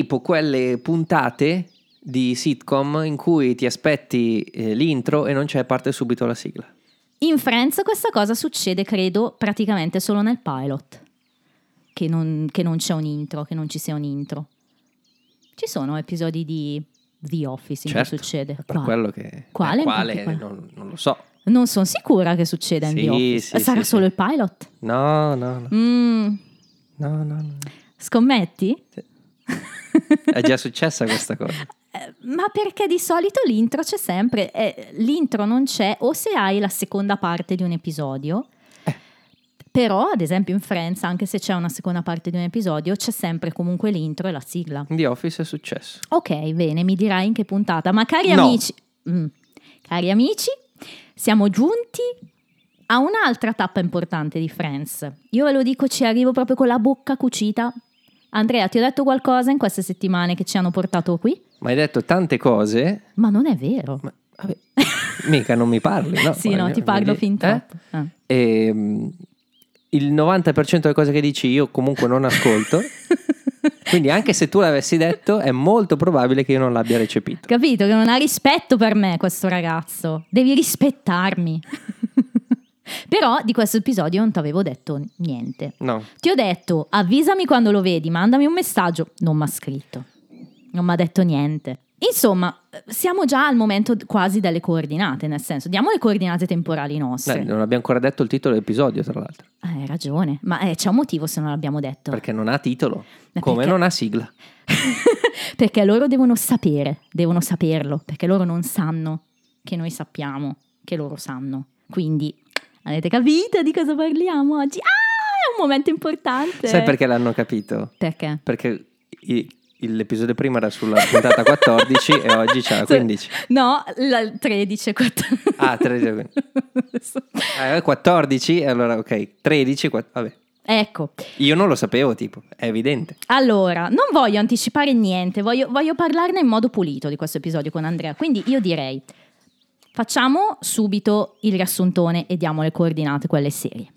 Tipo quelle puntate di sitcom in cui ti aspetti eh, l'intro e non c'è parte subito la sigla. In Friends questa cosa succede, credo, praticamente solo nel pilot. Che non, che non c'è un intro, che non ci sia un intro. Ci sono episodi di The Office in Certo, cui succede. per Qua- quello che... Quale eh, quale non, non lo so. Non sono sicura che succeda in Sì, The Office. sì, Sarà sì, solo sì. il pilot? No, no, no. Mm, no, no, no. scommetti? È già successa questa cosa. Eh, Ma perché di solito l'intro c'è sempre, eh, l'intro non c'è o se hai la seconda parte di un episodio, Eh. però ad esempio in Friends, anche se c'è una seconda parte di un episodio, c'è sempre comunque l'intro e la sigla. The Office è successo. Ok, bene, mi dirai in che puntata, ma cari No. amici, mm, cari amici, siamo giunti a un'altra tappa importante di Friends. Io ve lo dico, ci arrivo proprio con la bocca cucita. Andrea, ti ho detto qualcosa in queste settimane che ci hanno portato qui? Ma hai detto tante cose, Ma non è vero. ma vabbè, mica non mi parli, no? sì, no, Guarda, ti parlo vedi? fin Eh? troppo. Ah. E, mm, il 90% delle cose che dici io comunque non ascolto, quindi anche se tu l'avessi detto è molto probabile che io non l'abbia recepito. Capito che non ha rispetto per me questo ragazzo. Devi rispettarmi. Però di questo episodio non ti avevo detto niente. No, Ti ho detto avvisami quando lo vedi, mandami un messaggio. Non mi ha scritto. Non mi ha detto niente. Insomma, siamo già al momento quasi delle coordinate, nel senso, diamo le coordinate temporali nostre. Dai, non abbiamo ancora detto il titolo dell'episodio, tra l'altro, Eh, Hai ragione, ma eh, c'è un motivo se non l'abbiamo detto. perché non ha titolo, Ma come perché? non ha sigla. perché loro devono sapere, devono saperlo, perché loro non sanno che noi sappiamo che loro sanno. Quindi avete capito di cosa parliamo oggi? Ah, è un momento importante. Sai perché l'hanno capito? Perché? Perché i- l'episodio prima era sulla puntata 14 e oggi c'è la 15. No, la 13 14. Ah, 13. Eh, 14, e allora ok, 13, quatt- vabbè. Ecco, Io non lo sapevo, tipo, è evidente. allora, non voglio anticipare niente, voglio, voglio parlarne in modo pulito di questo episodio con Andrea, quindi io direi facciamo subito il riassuntone e diamo le coordinate, quelle serie.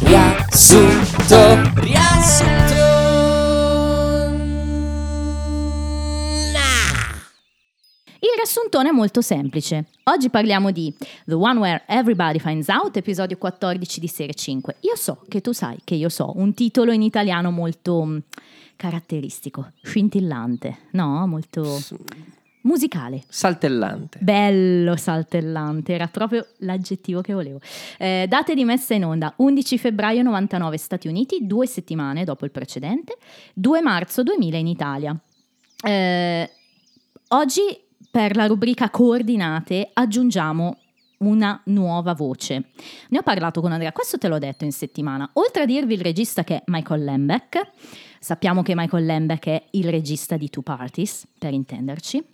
Riassunto, riassunto. Il riassuntone è molto semplice. Oggi parliamo di The One Where Everybody Finds Out, episodio 14 di serie 5. Io so che tu sai che io so un titolo in italiano molto caratteristico, scintillante, no? Molto musicale. Saltellante. Bello saltellante, era proprio l'aggettivo che volevo. Eh, date di messa in onda 11 febbraio 99 Stati Uniti, due settimane dopo il precedente, 2 marzo 2000 in Italia. Eh, oggi per la rubrica coordinate aggiungiamo una nuova voce. Ne ho parlato con Andrea, questo te l'ho detto in settimana. Oltre a dirvi il regista che è Michael Lembeck, sappiamo che Michael Lembeck è il regista di Two Parties, per intenderci,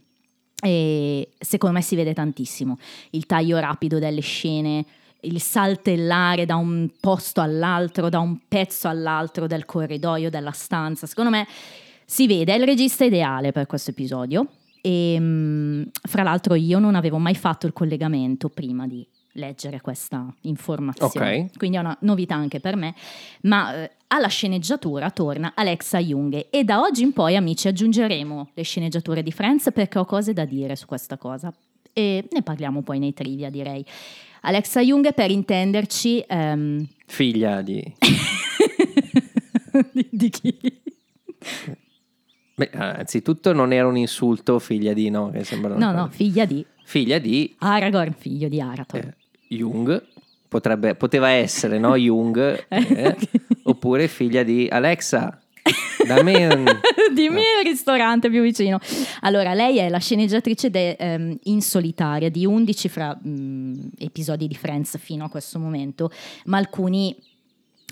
e secondo me si vede tantissimo il taglio rapido delle scene, il saltellare da un posto all'altro, da un pezzo all'altro del corridoio, della stanza. Secondo me si vede, è il regista ideale per questo episodio. E mm, fra l'altro io non avevo mai fatto il collegamento prima di leggere questa informazione, Ok. quindi è una novità anche per me, ma eh, alla sceneggiatura torna Alexa Jung e da oggi in poi amici aggiungeremo le sceneggiature di Friends perché ho cose da dire su questa cosa e ne parliamo poi nei trivia direi. Alexa Jung per intenderci ehm, Figlia di... di, di chi? Beh, anzitutto non era un insulto figlia di, no? Che sembra No, no, figlia di Figlia di Aragorn, figlio di Arathorn. eh, Jung. Potrebbe, poteva essere, no? Jung. eh, oppure figlia di Alexa. Dammi un... Dimmi il ristorante più vicino. Allora, lei è la sceneggiatrice de- ehm, in solitaria di 11 fra, mm, episodi di Friends fino a questo momento, ma alcuni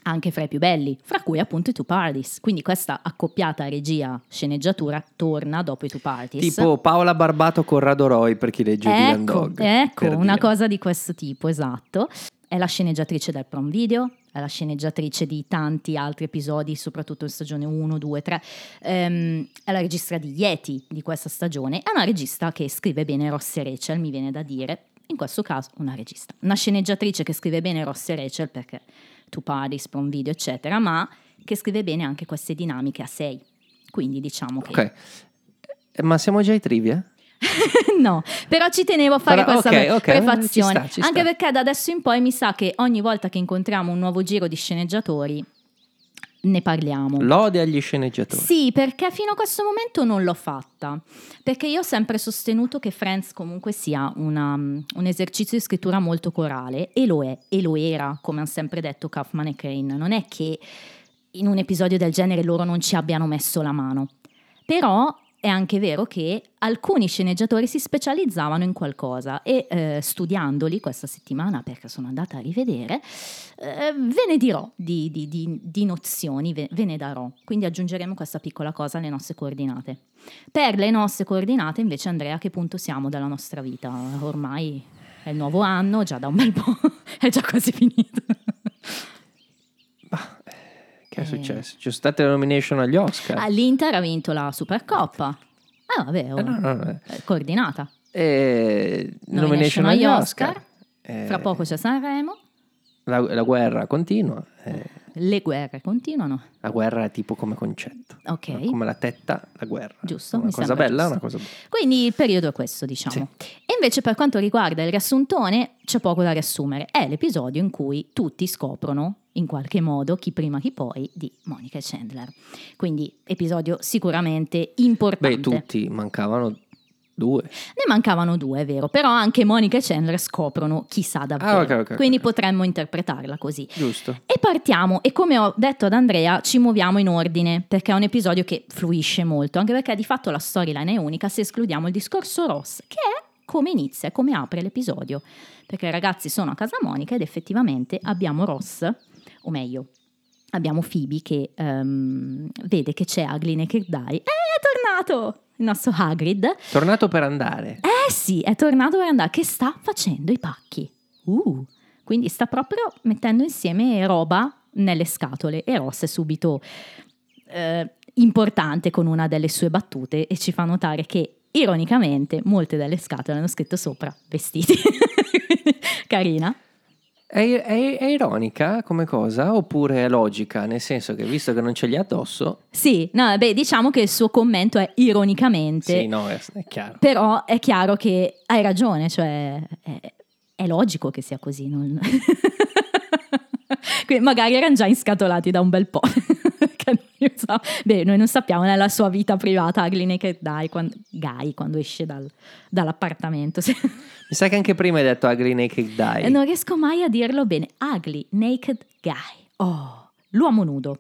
anche fra i più belli, fra cui appunto i Two Parties. Quindi questa accoppiata regia-sceneggiatura torna dopo i Two Parties. Tipo Paola Barbato Corrado Roy per chi legge Dylan Ecco, Dog. ecco una dire. cosa di questo tipo, esatto. È la sceneggiatrice del prom video, è la sceneggiatrice di tanti altri episodi, soprattutto in stagione 1, 2, 3. Ehm, è la regista di Yeti di questa stagione. È una regista che scrive bene Ross e Rachel, mi viene da dire. In questo caso una regista. Una sceneggiatrice che scrive bene Ross e Rachel perché tu parli, un video, eccetera, ma che scrive bene anche queste dinamiche a 6. Quindi diciamo che... Ok. Eh, Ma siamo già ai trivia? no, però ci tenevo a fare Però, questa ok, ok, prefazione. ci sta, ci Anche sta. perché da adesso in poi mi sa che ogni volta che incontriamo un nuovo giro di sceneggiatori ne parliamo. Lode agli sceneggiatori. Sì, perché fino a questo momento non l'ho fatta. Perché io ho sempre sostenuto che Friends comunque sia una- un esercizio di scrittura molto corale e lo è, e lo era, come hanno sempre detto Kaufman e Crane. Non è che in un episodio del genere loro non ci abbiano messo la mano. Però è anche vero che alcuni sceneggiatori si specializzavano in qualcosa e eh, studiandoli questa settimana, perché sono andata a rivedere, eh, ve ne dirò di, di- di- di nozioni, ve, ve ne darò. Quindi aggiungeremo questa piccola cosa alle nostre coordinate. Per le nostre coordinate, invece, Andrea, a che punto siamo della nostra vita? Ormai è il nuovo anno, già da un bel po', è già quasi finito. Che è Eh. successo? Ci sono state le nomination agli Oscar. Ah, L'Inter ha vinto la Supercoppa. Ah, vabbè, oh, Eh, no, no, no. eh, coordinata. E Nomination agli Oscar. Eh, Fra poco c'è Sanremo. La, la guerra continua. eh, Le guerre continuano. la guerra è tipo come concetto. Ok. No? Come la tetta, la guerra. Giusto, Una mi cosa sembra bella, giusto. una cosa brutta. Quindi il periodo è questo, diciamo. E invece per quanto riguarda il riassuntone, c'è poco da riassumere. È l'episodio in cui tutti scoprono, in qualche modo, chi prima chi poi, di Monica e Chandler. Quindi episodio sicuramente importante. Beh, tutti mancavano due. Ne mancavano due, è vero, però anche Monica e Chandler scoprono chi sa davvero. Ah, ok, ok, ok. Quindi potremmo interpretarla così. Giusto. E partiamo, e come ho detto ad Andrea, ci muoviamo in ordine, perché è un episodio che fluisce molto, anche perché di fatto la storyline è unica se escludiamo il discorso Ross, che è come inizia, come apre l'episodio. Perché i ragazzi sono a casa Monica ed effettivamente abbiamo Ross, o meglio, abbiamo Phoebe che ehm, vede che c'è Ugly Naked Guy. Eh, è tornato! Il nostro Hagrid. Tornato per andare. Eh sì, è tornato per andare, che sta facendo i pacchi. Uh, quindi sta proprio mettendo insieme roba nelle scatole e Ross è subito eh, importante con una delle sue battute e ci fa notare che ironicamente molte delle scatole hanno scritto sopra vestiti. Carina. È, è- è ironica come cosa oppure è logica? Nel senso che visto che non ce li ha addosso, Sì, no, beh, diciamo che il suo commento è ironicamente. sì, no, è, è chiaro. Però è chiaro che hai ragione, cioè è, logico che sia così. non- Quindi magari erano già inscatolati da un bel po'. Sa- Beh, noi non sappiamo nella sua vita privata Ugly Naked Guy quando, Guy, quando esce dal- dall'appartamento. Mi sa che anche prima hai detto Ugly Naked. E non riesco mai a dirlo bene. Ugly Naked Guy. Oh, l'uomo nudo.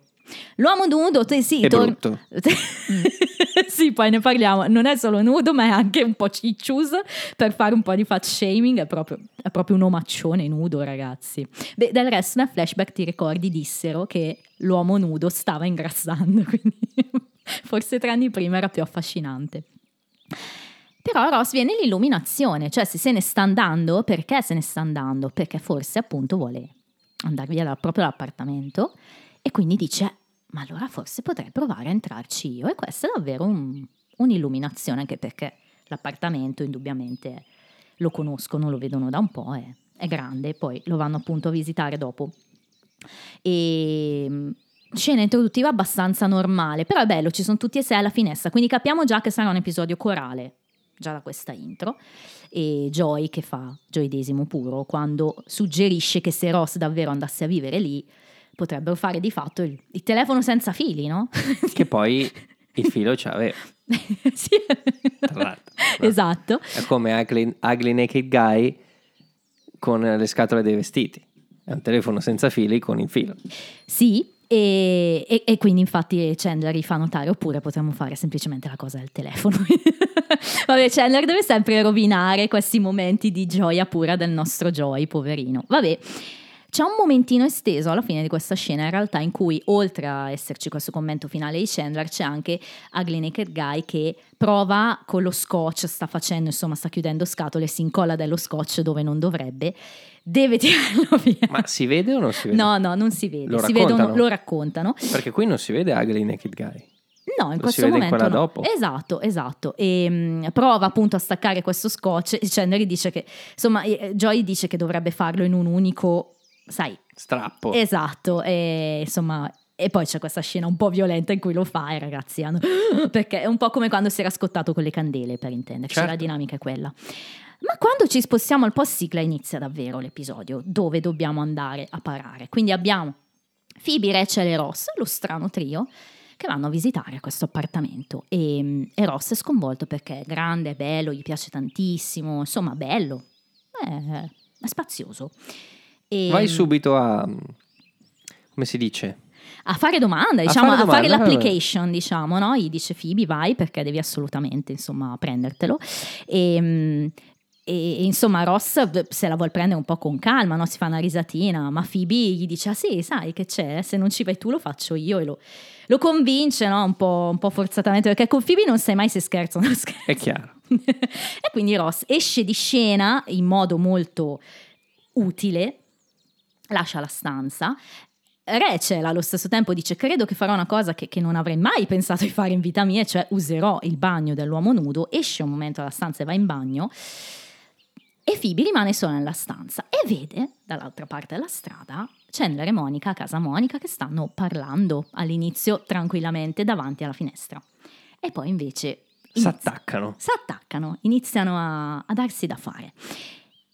L'uomo nudo, te- sì, È tor- sì, poi ne parliamo. Non è solo nudo, ma è anche un po' ciccius per fare un po' di fat shaming. È proprio, è proprio un omaccione nudo, ragazzi. Beh, del resto, nel flashback ti ricordi dissero che l'uomo nudo stava ingrassando, quindi forse tre anni prima era più affascinante. Però Ross viene l'illuminazione, cioè se se ne sta andando, perché se ne sta andando? Perché forse appunto vuole andare via da- proprio dall'appartamento e quindi dice, ma allora forse potrei provare a entrarci io. E questa è davvero un- un'illuminazione, anche perché l'appartamento indubbiamente lo conoscono, lo vedono da un po', è, è grande, poi lo vanno appunto a visitare dopo. E mm, scena introduttiva abbastanza normale, però è bello, ci sono tutti e sei alla finestra, quindi capiamo già che sarà un episodio corale, già da questa intro. E Joy che fa gioidesimo puro quando suggerisce che se Ross davvero andasse a vivere lì potrebbero fare di fatto il, il telefono senza fili, no? Che poi il filo c'aveva. sì. Tra l'altro. Esatto. È come Ugly, Ugly Naked Guy con le scatole dei vestiti. È un telefono senza fili con il filo. Sì, e, e- e quindi infatti Chandler gli fa notare, oppure potremmo fare semplicemente la cosa del telefono. Vabbè, Chandler deve sempre rovinare questi momenti di gioia pura del nostro Joy, poverino. Vabbè, C'è un momentino esteso alla fine di questa scena, in realtà, in cui oltre a esserci questo commento finale di Chandler, c'è anche Ugly Naked Guy che prova con lo scotch, sta facendo, insomma, sta chiudendo scatole, si incolla dello scotch dove non dovrebbe, deve tirarlo via. Ma si vede o non si vede? No, no, non si vede, Lo si raccontano? vedono, lo raccontano. Perché qui non si vede Ugly Naked Guy. No, in Lo questo in momento quella no. dopo? Esatto, esatto. E mh, prova appunto a staccare questo scotch e Chandler dice che, insomma, Joy dice che dovrebbe farlo in un unico, sai, Strappo. esatto, e insomma... E poi c'è questa scena un po' violenta in cui lo fa e i ragazzi hanno... perché è un po' come quando si era scottato con le candele, per intenderci, Certo. la dinamica è quella. Ma quando ci spostiamo al post sigla inizia davvero l'episodio, dove dobbiamo andare a parare. Quindi abbiamo Phoebe, Rachel e Ross, lo strano trio, che vanno a visitare questo appartamento e, e Ross è sconvolto perché è grande, è bello, gli piace tantissimo, insomma bello, è, è spazioso. E, Vai subito a... come si dice? a fare domanda, diciamo, a fare fare, domanda, l'application, diciamo, no? Gli dice Phoebe vai perché devi assolutamente, insomma, prendertelo. E, mm, e, insomma Ross se la vuol prendere un po' con calma, no? si fa una risatina, ma Phoebe gli dice ah sì, sai che c'è, se non ci vai tu lo faccio io e lo, lo convince no? un, po', un po' forzatamente perché con Phoebe non sai mai se scherza o non scherza. È chiaro. e quindi Ross esce di scena in modo molto utile, lascia la stanza. Rachel allo stesso tempo dice credo che farò una cosa che, che non avrei mai pensato di fare in vita mia, cioè userò il bagno dell'uomo nudo, esce un momento dalla stanza e va in bagno e Phoebe rimane sola nella stanza e vede dall'altra parte della strada Chandler e Monica a casa Monica che stanno parlando all'inizio tranquillamente davanti alla finestra. E poi invece Si inizia- attaccano. si attaccano, iniziano a, a darsi da fare.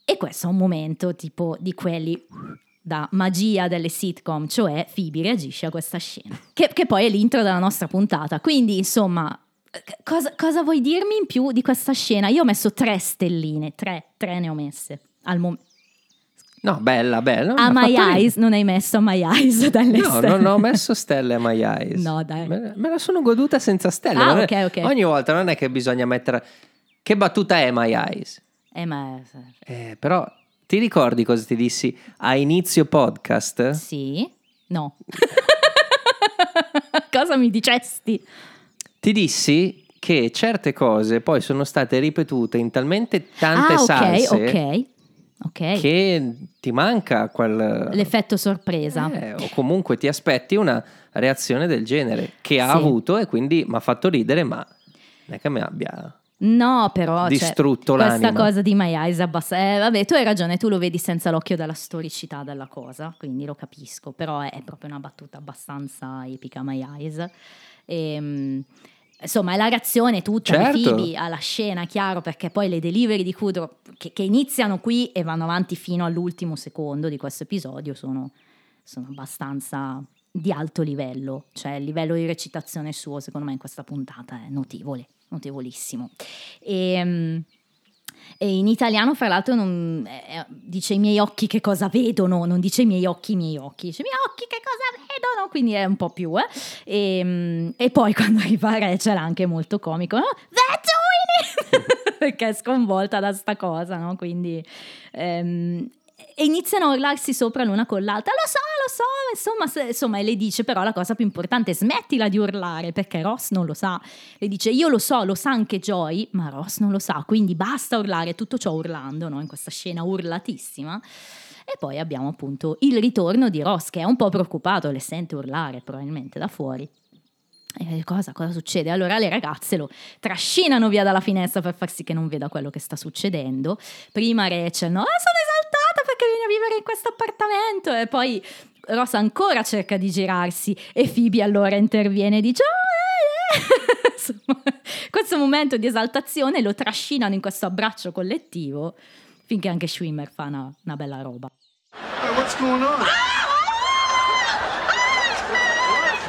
E questo è un momento tipo di quelli da magia delle sitcom, cioè Phoebe reagisce a questa scena, che, che poi è l'intro della nostra puntata. Quindi, insomma, cosa, cosa vuoi dirmi in più di questa scena? Io ho messo tre stelline, tre, tre ne ho messe al momento. No, bella, bella. A My. Eyes non hai messo a My Eyes dalle No, stelle. non ho messo stelle a My Eyes. No, dai. Me, me la sono goduta senza stelle. Ah, ok, ok. Ogni volta non è che bisogna mettere... Che battuta è My Eyes? Eh, ma... Eh, però ti ricordi cosa ti dissi a inizio podcast? Sì? No. cosa mi dicesti? Ti dissi che certe cose poi sono state ripetute in talmente tante ah, ok, salse ok. Ok. che ti manca quel... L'effetto sorpresa. Eh, o comunque ti aspetti una reazione del genere che ha Sì. avuto e quindi mi ha fatto ridere, ma non è che mi abbia... No, però cioè, Distrutto questa l'anima. cosa di My Eyes è abbastanza... Eh, vabbè, tu hai ragione, tu lo vedi senza l'occhio della storicità della cosa, quindi lo capisco, però è, è proprio una battuta abbastanza epica My Eyes. Ehm, insomma, è la reazione tutta di Certo. Phoebe alla scena, chiaro, perché poi le delivery di Kudrow che, che iniziano qui e vanno avanti fino all'ultimo secondo di questo episodio sono, sono abbastanza di alto livello, cioè il livello di recitazione suo secondo me in questa puntata è notevole, notevolissimo. E, mm, e in italiano, fra l'altro, non- eh, dice i miei occhi che cosa vedono, non dice i miei occhi, i miei occhi, dice i miei occhi che cosa vedono, quindi è un po' più. Eh. E, mm, e poi quando arriva Rachel, anche molto comico, no? Perché è sconvolta da sta cosa, no? Quindi. ehm, e iniziano a urlarsi sopra l'una con l'altra. Lo so, lo so, insomma, insomma, e le dice però la cosa più importante, smettila di urlare perché Ross non lo sa. Le dice io lo so, lo sa anche Joy, ma Ross non lo sa, quindi basta urlare, tutto ciò urlando, no? in questa scena urlatissima. E poi abbiamo appunto il ritorno di Ross che è un po' preoccupato, le sente urlare probabilmente da fuori. Cosa, cosa succede? Allora le ragazze lo trascinano via dalla finestra per far sì che non veda quello che sta succedendo. Prima Rachel, no, "Ah, sono esaltata perché vieni a vivere in questo appartamento. E poi Ross ancora cerca di girarsi e Phoebe allora interviene e dice, "Oh, eh, eh." Insomma, questo momento di esaltazione lo trascinano in questo abbraccio collettivo finché anche Schwimmer fa una, una bella roba. Hey, what's going on?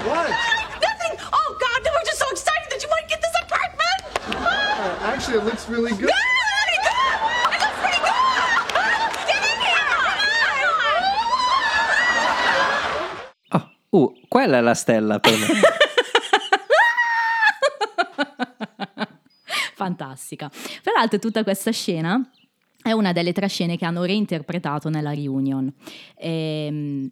What? Nothing! Oh God, we were just so excited that you might get this apartment! Uh, actually, it looks really good. Pretty good! It looks pretty good! Get in here! Oh, uh, quella è la stella per me. fantastica. Fra l'altro tutta questa scena è una delle tre scene che hanno reinterpretato nella reunion. Ehm,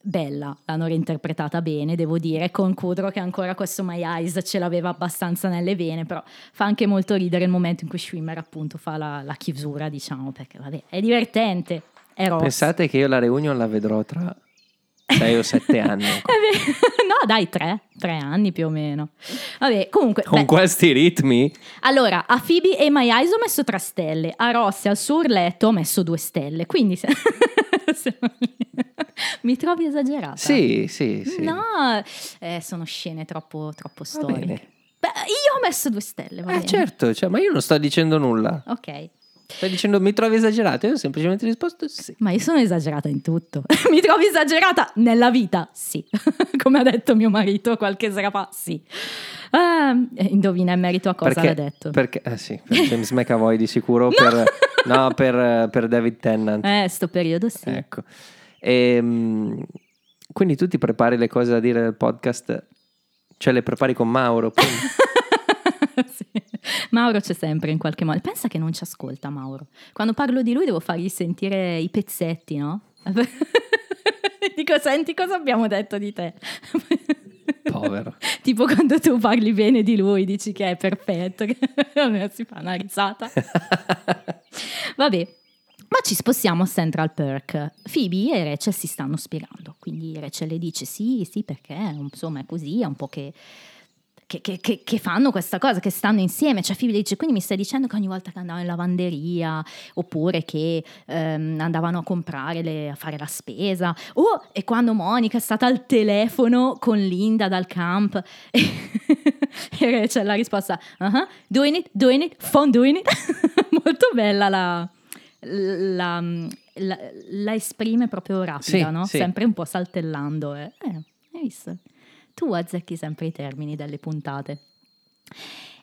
bella, l'hanno reinterpretata bene, devo dire, con Kudrow che ancora questo My Eyes ce l'aveva abbastanza nelle vene, però fa anche molto ridere il momento in cui Schwimmer appunto fa la, la chiusura, diciamo, perché vabbè, è divertente, è. Pensate che io la reunion la vedrò tra 6 o 7 anni. No, dai, tre, tre anni più o meno. Vabbè, comunque... Con beh, questi ritmi? Allora, a Phoebe e My Eyes ho messo tre stelle, a Ross e al suo urletto ho messo due stelle, quindi se- mi trovi esagerata? Sì, sì, sì. No, eh, sono scene troppo, troppo storiche. Beh, io ho messo due stelle, va Eh bene. certo, cioè, ma io non sto dicendo nulla. Ok, Stai dicendo mi trovi esagerato? Io ho semplicemente risposto sì. ma io sono esagerata in tutto. mi trovi esagerata nella vita? Sì. Come ha detto mio marito qualche sera fa, sì. Eh, indovina in merito a cosa perché, l'ha detto. Perché, eh sì, per James McAvoy di sicuro, per, no, per, per David Tennant. Eh, sto periodo sì. Ecco. Ehm, quindi tu ti prepari le cose da dire nel podcast, cioè le prepari con Mauro. Sì. Mauro c'è sempre in qualche modo. Pensa che non ci ascolta Mauro. Quando parlo di lui devo fargli sentire i pezzetti, no? Dico, senti cosa abbiamo detto di te. Povero. tipo quando tu parli bene di lui, dici che è perfetto, che si fa una risata. Vabbè. Ma ci spostiamo a Central Perk. Phoebe e Rachel si stanno spiegando. Quindi Rachel le dice sì, sì, perché insomma è così, è un po' che, che, che- che- che fanno questa cosa, che stanno insieme. Cioè Phoebe dice, quindi mi stai dicendo che ogni volta che andavano in lavanderia, oppure che ehm, andavano a comprare, le- a fare la spesa. Oh, e quando Monica è stata al telefono con Linda dal camp. e c'è la risposta, "Uh-huh, doing it, doing it, phone doing it. Molto bella la... La, la- la esprime proprio rapida, Sì, no? sì. Sempre un po' saltellando. Eh, Eh, hai visto? Tu azzecchi sempre i termini delle puntate.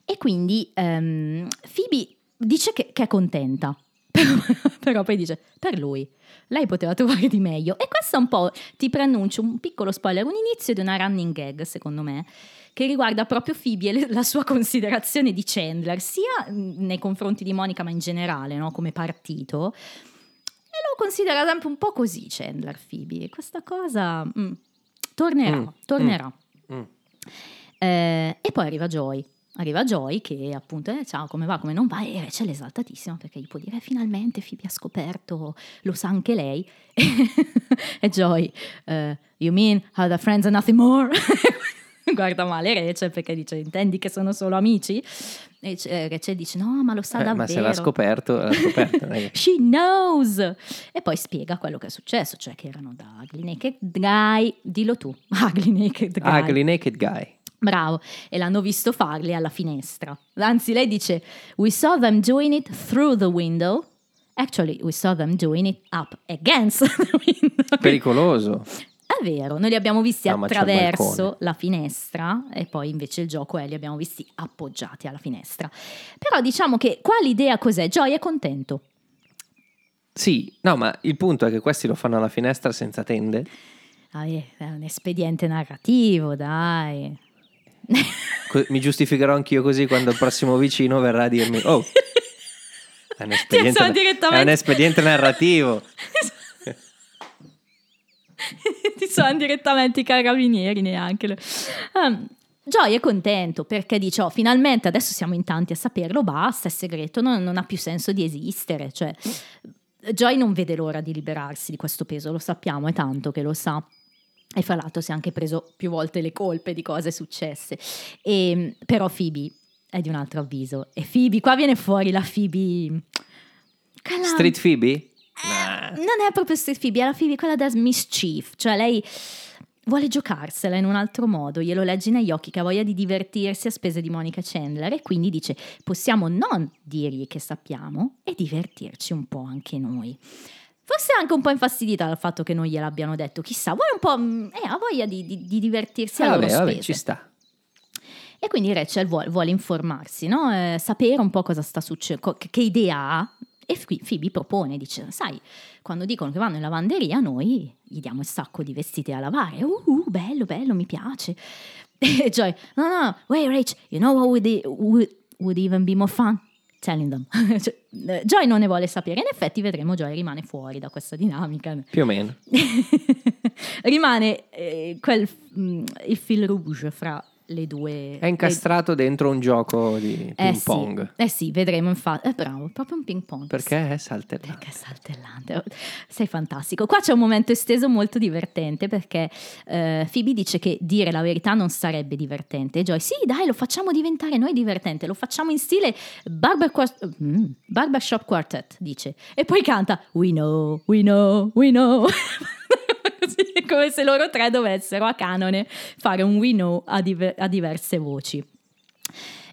E quindi ehm, Phoebe dice che, che è contenta, però, poi dice per lui. Lei poteva trovare di meglio. E questo è un po', ti preannuncio un piccolo spoiler, un inizio di una running gag, secondo me, che riguarda proprio Phoebe e la sua considerazione di Chandler, sia mh, nei confronti di Monica, ma in generale, no? come partito. E lo considera sempre un po' così Chandler, Phoebe. E Questa cosa mm, tornerà, Mm, tornerà. Mm. Eh, e poi arriva Joy. Arriva Joy che appunto, eh, ciao, come va, come non va? E Rachel è esaltatissima perché gli può dire, "Eh, finalmente Phoebe ha scoperto, lo sa anche lei. e Joy, eh, you mean how friends are nothing more? Guarda male Rachel perché dice, intendi che sono solo amici? E eh, Rachel dice, no, ma lo sa Eh, davvero. ma se l'ha scoperto, l'ha scoperto. She knows! E poi spiega quello che è successo, cioè che erano da Ugly Naked Guy, dillo tu, Ugly Naked Guy. Ugly Naked Guy. Bravo, e l'hanno visto farli alla finestra. Anzi, lei dice: We saw them doing it through the window. Actually, we saw them doing it up against the window. Pericoloso. È vero, noi li abbiamo visti No, attraverso la finestra e poi invece il gioco è li abbiamo visti appoggiati alla finestra. Però diciamo che qua l'idea cos'è? Joy è contento. Sì, no, ma il punto è che questi lo fanno alla finestra senza tende. Eh, è un espediente narrativo, dai. Mi giustificherò anch'io così quando il prossimo vicino verrà a dirmi: Oh, è un espediente, è un espediente narrativo. Sono direttamente i carabinieri neanche. Um, Joy è contento perché dice: Oh, finalmente adesso siamo in tanti a saperlo, basta, è segreto, non, non ha più senso di esistere. Cioè, Joy non vede l'ora di liberarsi di questo peso, lo sappiamo, è tanto che lo sa. E fra l'altro si è anche preso più volte le colpe di cose successe. E, però Phoebe è di un altro avviso. E Phoebe, qua viene fuori la Phoebe. quella- Street Phoebe? Eh, non è proprio Street Phoebe, è la Phoebe quella da mischief, cioè lei vuole giocarsela in un altro modo, glielo leggi negli occhi che ha voglia di divertirsi a spese di Monica Chandler e quindi dice possiamo non dirgli che sappiamo e divertirci un po' anche noi. Forse anche un po' infastidita dal fatto che non gliel'abbiano detto, chissà, vuole un po', mm, eh, ha voglia di, di- di divertirsi Ah, a loro vabbè, vabbè, ci sta. E quindi Rachel vuole, vuole informarsi, no? Eh, sapere un po' cosa sta succedendo, che, che idea ha. E qui Phoebe propone, dice, sai, quando dicono che vanno in lavanderia, noi gli diamo il sacco di vestiti da lavare. Uh, uh, bello, bello, mi piace. E Joy, no, no, wait, Rach, you know what would, would, would even be more fun? telling them. Cioè, eh, Joy non ne vuole sapere. In effetti vedremo Joy rimane fuori da questa dinamica. Più o meno. rimane eh, quel, mm, il fil rouge fra le due. È incastrato dentro un gioco di Eh ping sì, pong. eh sì, vedremo infatti. È bravo, proprio un ping pong. Perché è saltellante. Perché saltellante, sei fantastico. Qua c'è un momento esteso molto divertente perché eh, Phoebe dice che dire la verità non sarebbe divertente. E Joy, sì, dai, lo facciamo diventare noi divertente, lo facciamo in stile barber Quart- mm, Barbershop Quartet, dice. E poi canta We know, we know, we know. Come se loro tre dovessero a canone fare un we know a, diver- a diverse voci.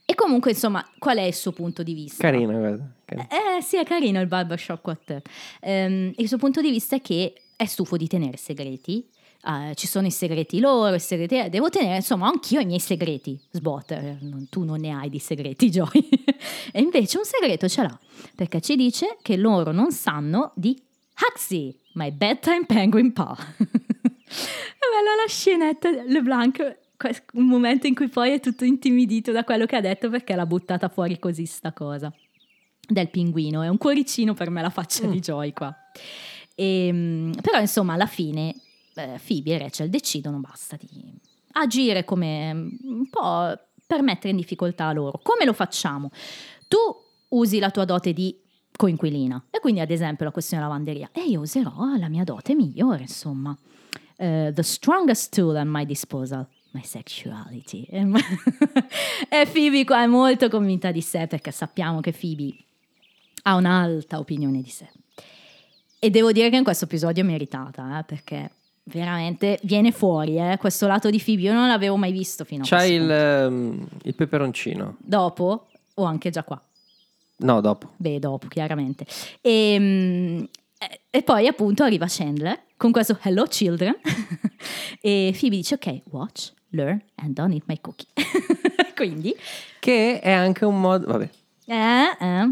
E comunque, insomma, qual è il suo punto di vista? Carino, guarda. carino. Eh sì, è carino il barbershop quartet. Ehm, il suo punto di vista è che è stufo di tenere segreti. Eh, ci sono i segreti loro, i segreti... eh, Devo tenere, insomma, anch'io i miei segreti. Sbot, eh, non- tu non ne hai di segreti, Joy. e invece un segreto ce l'ha, perché ci dice che loro non sanno di Huxley, my bedtime penguin pal. bella la scenetta, LeBlanc, un momento in cui poi è tutto intimidito da quello che ha detto perché l'ha buttata fuori così sta cosa del pinguino. È un cuoricino per me la faccia di Joy qua. Ehm, però insomma alla fine eh, Phoebe e Rachel decidono basta di agire come mm, un po' per mettere in difficoltà loro. Come lo facciamo? Tu usi la tua dote di coinquilina e quindi ad esempio la questione lavanderia e io userò la mia dote migliore insomma. Eh, the strongest tool at my disposal. My sexuality. e Phoebe qua è molto convinta di sé perché sappiamo che Phoebe ha un'alta opinione di sé. E devo dire che in questo episodio è meritata, eh, perché veramente viene fuori eh, questo lato di Phoebe. Io non l'avevo mai visto fino a questo il, ehm, il peperoncino. Dopo o anche già qua? No, dopo. Beh, dopo, chiaramente. E, mm, e- poi appunto arriva Chandler con questo Hello Children e Phoebe dice ok, watch, learn and don't eat my cookie. Quindi Che è anche un modo... Vabbè. Eh, eh.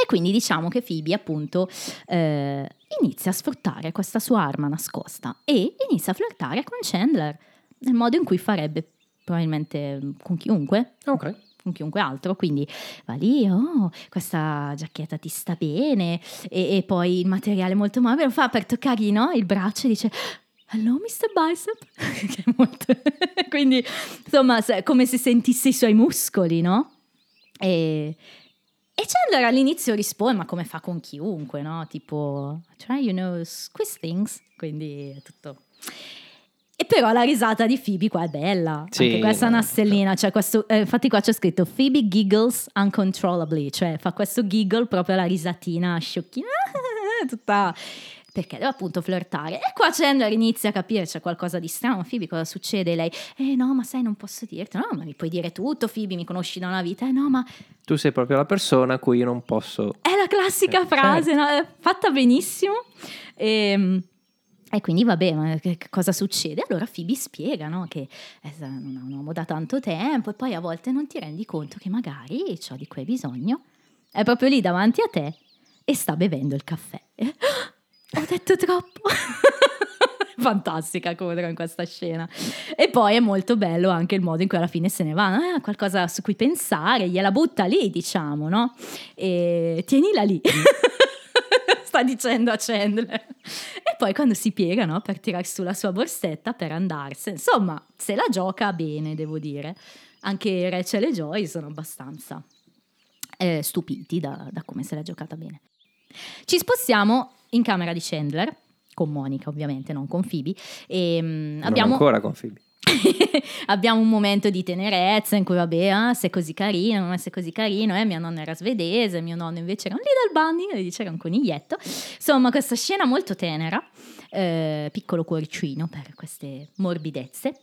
E quindi diciamo che Phoebe appunto eh, inizia a sfruttare questa sua arma nascosta e inizia a flirtare con Chandler nel modo in cui farebbe probabilmente con chiunque, Ok. Con chiunque altro. Quindi va lì, oh, questa giacchetta ti sta bene e, e poi il materiale molto mobile lo fa per toccargli no, il braccio e dice... Hello Mr. Bicep, molto... quindi insomma come se sentisse i suoi muscoli, no? E, e Chandler all'inizio risponde, ma come fa con chiunque, no? Tipo, try, you know, squeeze things. Quindi è tutto. Però la risata di Phoebe qua è bella. Sì, Anche questa è una no, stellina. Cioè questo, eh, infatti qua c'è scritto Phoebe giggles uncontrollably. Cioè fa questo giggle proprio la risatina sciocchina. Tutta... Perché deve appunto flirtare. E qua Chandler inizia a capire c'è qualcosa di strano. Phoebe, cosa succede? Lei, eh no, ma sai, non posso dirti. No, ma mi puoi dire tutto, Phoebe, mi conosci da una vita. Eh no, ma Tu sei proprio la persona a cui io non posso... è la classica Eh, frase, no? È fatta benissimo. E, e quindi vabbè, ma che, cosa succede? Allora Phoebe spiega no? che eh, non è un uomo da tanto tempo e poi a volte non ti rendi conto che magari ciò di cui hai bisogno è proprio lì davanti a te e sta bevendo il caffè. Ho detto troppo. Fantastica Codra in questa scena. E poi è molto bello anche il modo in cui alla fine se ne va. Eh, qualcosa su cui pensare, gliela butta lì, diciamo, no? E tienila lì. Sta dicendo a Chandler. E poi quando si piega, no? Per tirare su la sua borsetta per andarsene. Insomma, se la gioca bene, devo dire. Anche Rachel e Joy sono abbastanza eh, stupiti da, da come se l'ha giocata bene. Ci spostiamo in camera di Chandler, con Monica ovviamente, non con Phoebe, e mm, Non abbiamo, ancora con Phoebe. abbiamo un momento di tenerezza in cui vabbè, ah, sei così carino, non sei così carino, eh, mia nonna era svedese, mio nonno invece era un little bunny, e dice era un coniglietto. Insomma, questa scena molto tenera, eh, piccolo cuoricino per queste morbidezze.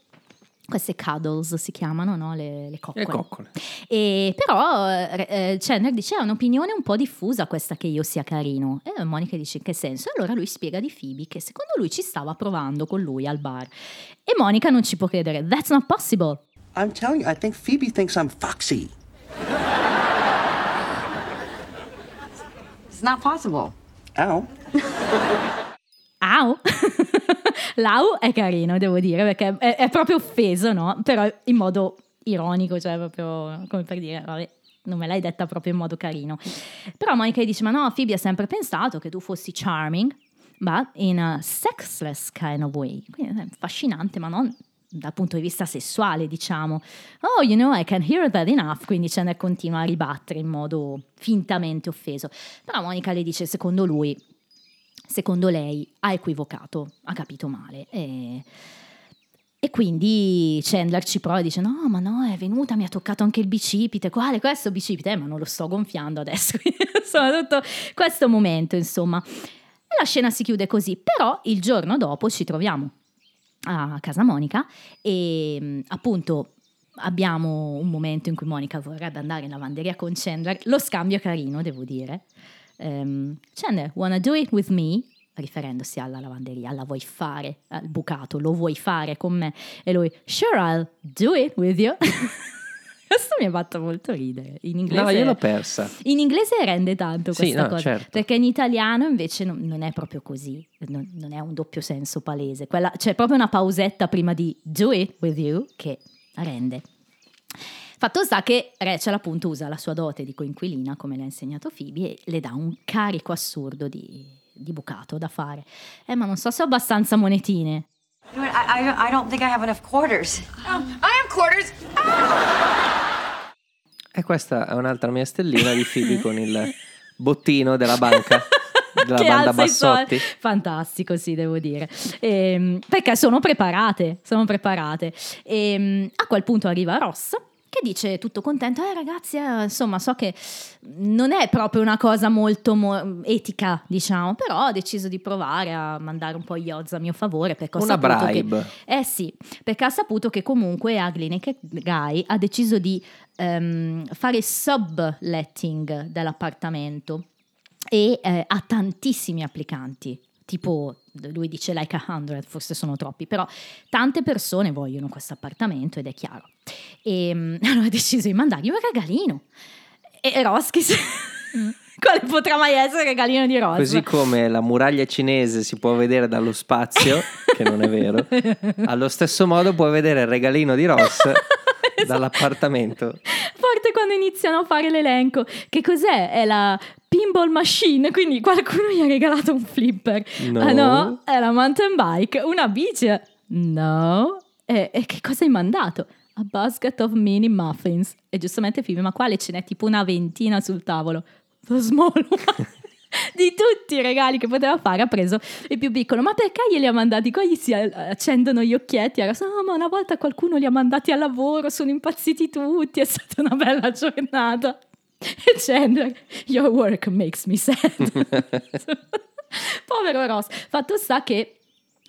Queste cuddles si chiamano, no? Le, le coccole. Le coccole. E però eh, eh, Chandler dice: È un'opinione un po' diffusa questa che io sia carino. E Monica dice: In che senso? E allora lui spiega di Phoebe che secondo lui ci stava provando con lui al bar. E Monica non ci può credere: That's not possible. I'm telling you, I think Phoebe thinks I'm foxy. It's not possible. Ow. Au! Lau è carino, devo dire, perché è, è proprio offeso, no? Però in modo ironico, cioè proprio come per dire, vabbè, non me l'hai detta proprio in modo carino. Però Monica dice, ma no, Phoebe ha sempre pensato che tu fossi charming, but in a sexless kind of way. Quindi è affascinante, ma non dal punto di vista sessuale, diciamo. Oh, you know, I can hear that enough. Quindi Chandler continua a ribattere in modo fintamente offeso. Però Monica le dice, secondo lui, secondo lei, ha equivocato, ha capito male. E... E quindi Chandler ci prova e dice: No, ma no, è venuta, mi ha toccato anche il bicipite. Quale questo bicipite? Eh, ma non lo sto gonfiando adesso. insomma, tutto questo momento, insomma. E la scena si chiude così. Però il giorno dopo ci troviamo a casa Monica e appunto abbiamo un momento in cui Monica vorrebbe andare in lavanderia con Chandler. Lo scambio è carino, devo dire. Ehm, Chandler, wanna do it with me? riferendosi alla lavanderia, la vuoi fare, al bucato, lo vuoi fare con me? E lui, sure, I'll do it with you. Questo mi ha fatto molto ridere. In inglese, No, io l'ho persa. in inglese rende tanto Sì, questa no, cosa, certo. perché in italiano invece non, non è proprio così, non, non è un doppio senso palese. Quella- c'è proprio una pausetta prima di do it with you che rende. Fatto sta che Rachel appunto usa la sua dote di coinquilina, come le ha insegnato Phoebe, e le dà un carico assurdo di, di bucato da fare. Eh, ma non so se ho abbastanza monetine. I, I, don't- I don't think I have enough quarters. Oh, I have quarters. E questa è un'altra mia stellina di Phoebe con il bottino della banca, della che banda. Bassotti. Fantastico, sì, devo dire. Ehm, perché sono preparate, sono preparate. Ehm, a quel punto arriva Ross che dice tutto contento, eh ragazzi, eh, insomma, so che non è proprio una cosa molto mo- etica, diciamo, però ho deciso di provare a mandare un po' gli odds a mio favore perché ho Una saputo bribe. che... Eh sì, perché ha saputo che comunque Ugly Naked Guy ha deciso di ehm, fare subletting dell'appartamento e eh, ha tantissimi applicanti. Tipo, lui dice like a hundred, forse sono troppi, però tante persone vogliono questo appartamento ed è chiaro. E mm, allora ha deciso di mandargli un regalino. E, Roskis, quale potrà mai essere il regalino di Ross? Così come la muraglia cinese si può vedere dallo spazio, che non è vero, allo stesso modo puoi vedere il regalino di Ross Esatto. dall'appartamento. Forte quando iniziano a fare l'elenco. Che cos'è? È la pinball machine, quindi qualcuno gli ha regalato un flipper. No. Ah no? È la mountain bike, una bici. No. E, e che cosa hai mandato? A basket of mini muffins. E giustamente Phoebe, ma quale ce n'è tipo una ventina sul tavolo? The small one. Di tutti i regali che poteva fare ha preso il più piccolo. Ma perché glieli ha mandati? Qua gli si accendono gli occhietti. Era, no, ma una volta qualcuno li ha mandati al lavoro, sono impazziti tutti. È stata una bella giornata. E Chandler, your work makes me sad. Povero Ross. Fatto sta che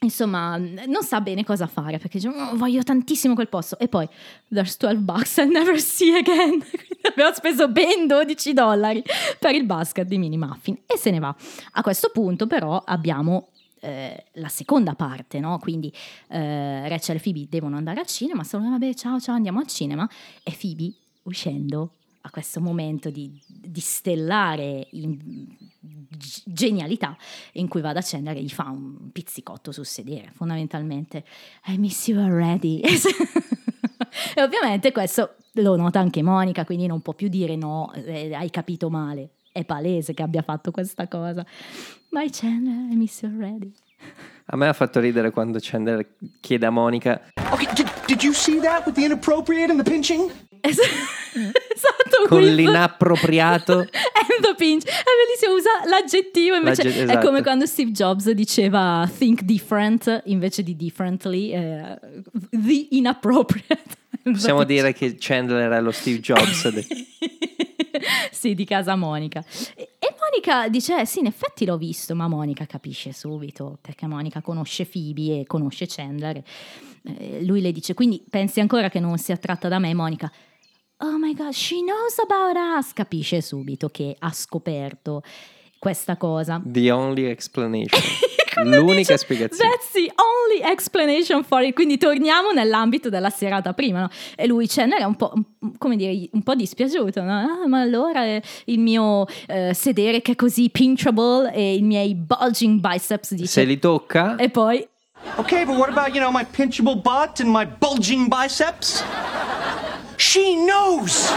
insomma non sa bene cosa fare perché dice "Oh, voglio tantissimo quel posto e poi there's 12 bucks I'll never see again Quindi abbiamo speso ben 12 dollari per il basket di mini muffin e se ne va a questo punto però abbiamo eh, la seconda parte, no? Quindi eh, Rachel e Phoebe devono andare al cinema, sono vabbè, ciao, ciao, andiamo al cinema. E Phoebe, uscendo a questo momento di, di stellare in- genialità, in cui va da Chandler e gli fa un pizzicotto sul sedere, fondamentalmente I miss you already. e ovviamente questo lo nota anche Monica, quindi non può più dire no, eh, hai capito male. È palese che abbia fatto questa cosa. My Chandler, I miss you already. A me ha fatto ridere quando Chandler chiede a Monica Okay, did, did you see that with the inappropriate and the pinching? Es- esatto, con l'inappropriato. And the pinch. È bellissimo, usa l'aggettivo invece. L'agge- È esatto. come quando Steve Jobs diceva think different invece di differently. eh, the inappropriate. Possiamo dire che Chandler è lo Steve Jobs. de- sì, di casa Monica. E, e Monica dice: eh, Sì, in effetti l'ho visto, ma Monica capisce subito perché Monica conosce Phoebe e conosce Chandler. Eh, lui le dice: Quindi pensi ancora che non sia attratta da me, Monica? Oh my god, she knows about us. Capisce subito che ha scoperto questa cosa. The only explanation. L'unica dice, spiegazione. That's the only explanation for it. Quindi torniamo nell'ambito della serata prima, no? E lui Chandler è un po', come dire, un po' dispiaciuto, no? Ah, ma allora eh, il mio eh, sedere che è così pinchable e i miei bulging biceps dice... Se li tocca, E poi... Okay, but what about, you know, my pinchable butt and my bulging biceps? She knows!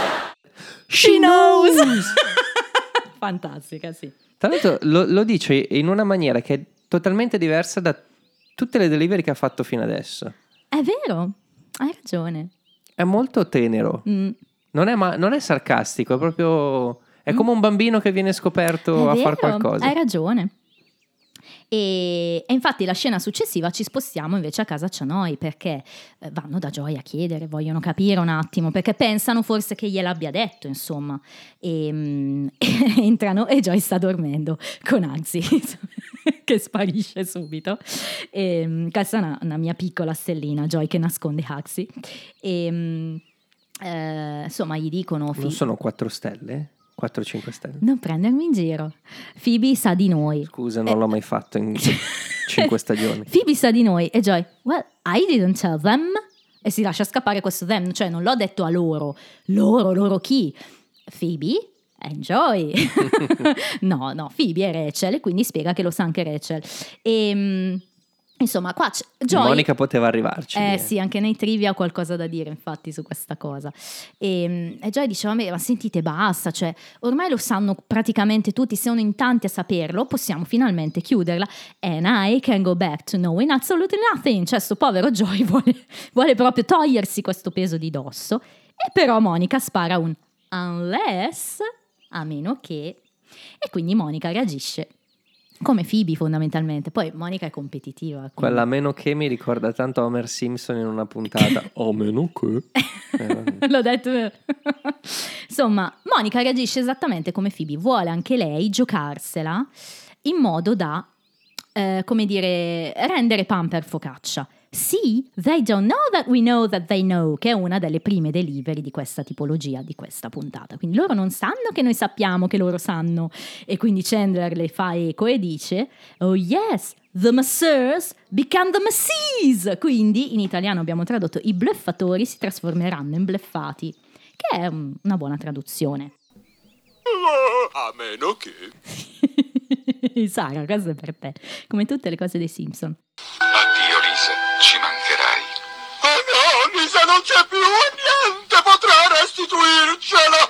She knows! Fantastica, sì. Tra l'altro lo, lo dice in una maniera che è totalmente diversa da tutte le delivery che ha fatto fino adesso. È vero, hai ragione. È molto tenero. Mm. Non è, ma- non è sarcastico, è proprio... È come un bambino che viene scoperto È a fare vero, qualcosa. Hai ragione. E, e infatti la scena successiva ci spostiamo invece a casa Cianoi perché eh, vanno da Joy a chiedere, vogliono capire un attimo, perché pensano forse che gliel'abbia detto, insomma. E, mm, entrano e Joy sta dormendo con Anzi, che sparisce subito. E, mm, questa è una, una mia piccola stellina, Joy che nasconde Huxley. E, mm, eh, insomma, gli dicono... Non "Fi- sono 4 stelle? 4-5 stelle? non prendermi in giro. Phoebe sa di noi. Scusa, non l'ho mai fatto in 5 stagioni. Phoebe sa di noi e Joy, well, I didn't tell them. E si lascia scappare questo them, cioè non l'ho detto a loro. Loro, loro chi? Phoebe and Joy. no, no, Phoebe è Rachel e quindi spiega che lo sa anche Rachel. E, mm, insomma, qua c'è Joy... Monica poteva arrivarci. Eh sì, anche nei trivia ho qualcosa da dire infatti su questa cosa. E, e Joy diceva, ma sentite basta, cioè ormai lo sanno praticamente tutti, sono in tanti a saperlo, possiamo finalmente chiuderla. And I can go back to knowing absolutely nothing. Cioè sto povero Joy vuole, vuole proprio togliersi questo peso di dosso. E però Monica spara un unless, a meno che... E quindi Monica reagisce come Phoebe fondamentalmente. Poi Monica è competitiva. quindi- Quella a meno che mi ricorda tanto Homer Simpson in una puntata. a meno che. Eh. L'ho detto. Insomma, Monica reagisce esattamente come Phoebe, vuole anche lei giocarsela in modo da, eh, come dire, rendere pan per focaccia. Sì, they don't know that we know that they know, che è una delle prime delivery di questa tipologia, di questa puntata. Quindi loro non sanno che noi sappiamo che loro sanno. E quindi Chandler le fa eco e dice, oh yes, the masseurs become the massees. Quindi in italiano abbiamo tradotto i bluffatori si trasformeranno in bluffati, che è un- una buona traduzione. A meno che. Sara, questo è per te, come tutte le cose dei Simpson. Non c'è più e niente potrà restituircela.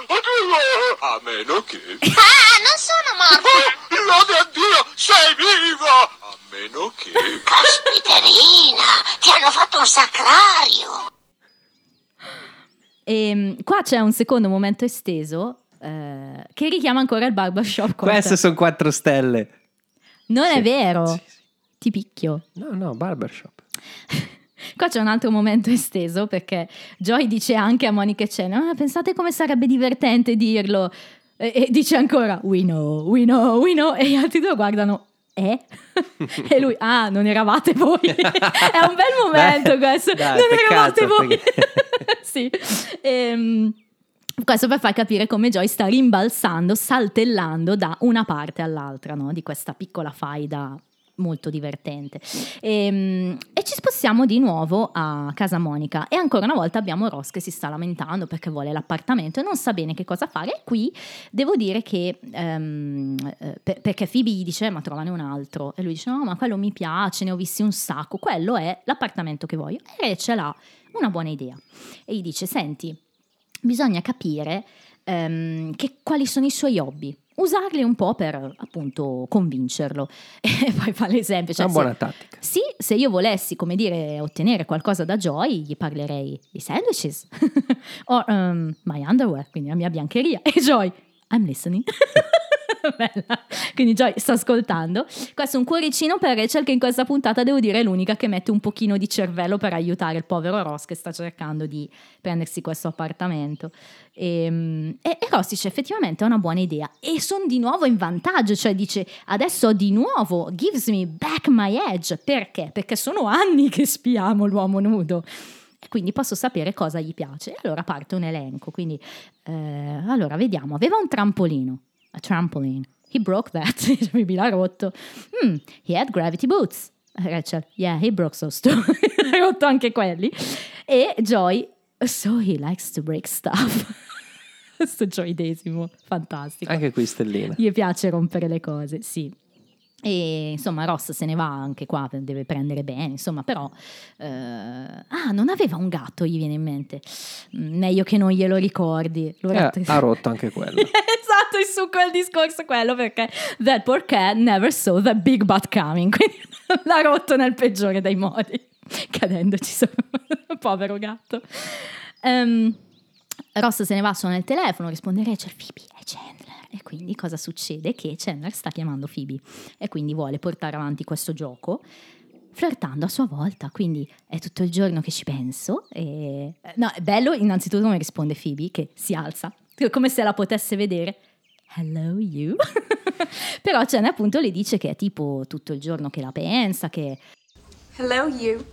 A meno che. Ah, non sono morta! Oh, lode a Dio, sei viva! A meno che. Caspiterina, ti hanno fatto un sacrario! E mm, qua c'è un secondo momento esteso eh, che richiama ancora il barbershop. Queste sono 4 stelle. Non è Sì, vero, sì, sì. ti picchio. No, no, barbershop. Qua c'è un altro momento esteso perché Joy dice anche a Monica e Chen, "Ah, pensate come sarebbe divertente dirlo. E, e dice ancora, we know, we know, we know. E gli altri due guardano, eh? e lui, ah, non eravate voi. È un bel momento Beh, questo. dai, non peccato, eravate voi. sì. Ehm, questo per far capire come Joy sta rimbalzando, saltellando da una parte all'altra no? di questa piccola faida molto divertente. Ehm, E, ci spostiamo di nuovo a casa Monica e ancora una volta abbiamo Ross che si sta lamentando perché vuole l'appartamento e non sa bene che cosa fare. E qui devo dire che eh, per- perché Phoebe gli dice "Eh, ma trovane un altro e lui dice no ma quello mi piace, ne ho visti un sacco, quello è l'appartamento che voglio. E Rachel ha una buona idea e gli dice senti bisogna capire ehm, che- quali sono i suoi hobby. Usarli un po' per appunto convincerlo. E poi fa l'esempio. Cioè, Una se- buona tattica. sì, se io volessi, come dire, ottenere qualcosa da Joy, gli parlerei di sandwiches o um, my underwear, quindi la mia biancheria. E Joy, I'm listening. Bella. Quindi Joy sta ascoltando. Questo è un cuoricino per Rachel che in questa puntata devo dire è l'unica che mette un pochino di cervello per aiutare il povero Ross che sta cercando di prendersi questo appartamento. E, e, e Ross dice effettivamente è una buona idea e sono di nuovo in vantaggio, cioè dice adesso di nuovo gives me back my edge. Perché? Perché sono anni che spiamo l'uomo nudo. E quindi posso sapere cosa gli piace. E allora parte un elenco. Quindi, eh, allora vediamo. Aveva un trampolino. A trampoline. He broke that. Mi l'ha rotto. Hmm, he had gravity boots. Rachel, yeah, he broke those too. ha rotto anche quelli. E Joy, so he likes to break stuff. Questo gioidesimo, fantastico. Anche qui stellina. Gli piace rompere le cose, sì. E insomma, Ross se ne va anche qua, deve prendere bene, insomma, però. eh, ah, non aveva un gatto, gli viene in mente. Mm, Meglio che non glielo ricordi. Lo Eh, ha rotto anche quello. Il succo del discorso quello perché that poor cat never saw the big butt coming, quindi l'ha rotto nel peggiore dei modi, cadendoci sopra. Povero gatto. Ehm, Ross se ne va, suona il telefono, risponde Rachel, Phoebe, è Chandler. E quindi cosa succede? Che Chandler sta chiamando Phoebe e quindi vuole portare avanti questo gioco flirtando a sua volta, quindi è tutto il giorno che ci penso e... No, è bello innanzitutto come risponde Phoebe che si alza, come se la potesse vedere. Hello you. Però Chandler appunto le dice che è tipo tutto il giorno che la pensa, che Hello, you.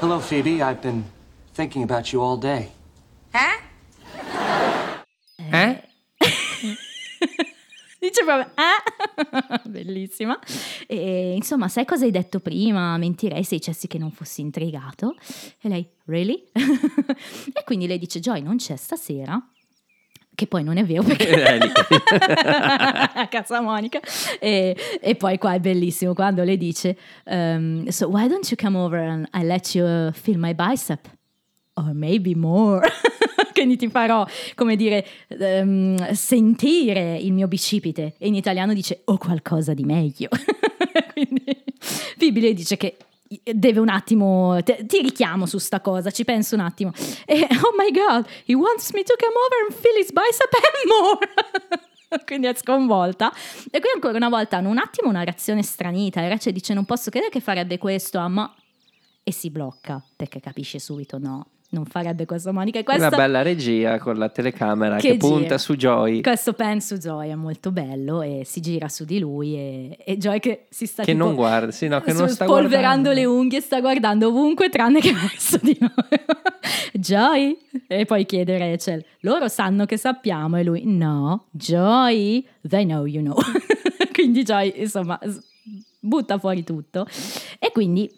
Hello, Phoebe. I've been thinking about you all day. Huh? Eh? Dice proprio, eh? Bellissima. E, insomma, sai cosa hai detto prima? Mentirei se dicessi che non fossi intrigato. E lei, really? e quindi lei dice, Joy non c'è stasera. Che poi non è vero perché... Eh, a casa Monica. E, e poi qua è bellissimo quando le dice, um, so why don't you come over and I let you uh, feel my bicep? Or maybe more. Quindi ti farò, come dire, ehm, sentire il mio bicipite. E in italiano dice, o qualcosa di meglio. Quindi Phoebe le dice che deve un attimo, te- ti richiamo su sta cosa, ci penso un attimo. E, oh my god, he wants me to come over and feel his bicep and more. Quindi è sconvolta. E qui ancora una volta hanno un attimo una reazione stranita. Rachel dice, non posso credere che farebbe questo, ma... E si blocca, perché capisce subito, no, non farebbe questo Monica. E Una questa... bella regia con la telecamera che, Che punta su Joy. Questo pen su Joy è molto bello e si gira su di lui e, e Joy che si sta Che non guarda, sì, no, che non sta spolverando guardando. le unghie, sta guardando ovunque tranne che verso di noi. Joy? E poi chiede Rachel, loro sanno che sappiamo e lui, no, Joy, they know you know. quindi Joy, insomma, butta fuori tutto. E quindi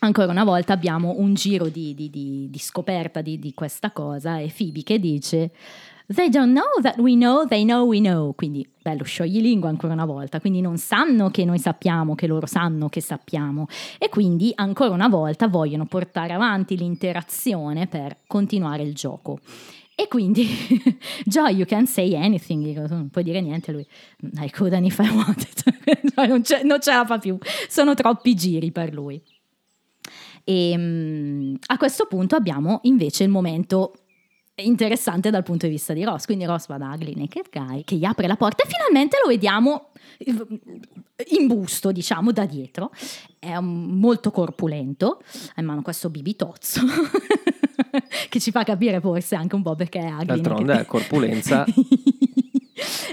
ancora una volta abbiamo un giro di, di- di- di scoperta di, questa cosa e Phoebe che dice They don't know that we know, they know we know. Quindi, bello, scioglilingua ancora una volta. Quindi non sanno che noi sappiamo, che loro sanno che sappiamo. E quindi, ancora una volta, vogliono portare avanti l'interazione per continuare il gioco. E quindi, Joy, you can't say anything. "Tu non puoi dire niente. Lui, I couldn't if I wanted. Non, ce, non ce la fa più. Sono troppi giri per lui. E mm, a questo punto abbiamo invece il momento interessante dal punto di vista di Ross. Quindi Ross va da Ugly Naked Guy che gli apre la porta e finalmente lo vediamo in busto, diciamo, da dietro. È molto corpulento, ha in mano questo bibitozzo che ci fa capire forse anche un po' perché è Ugly D'altronde Naked- è corpulenza.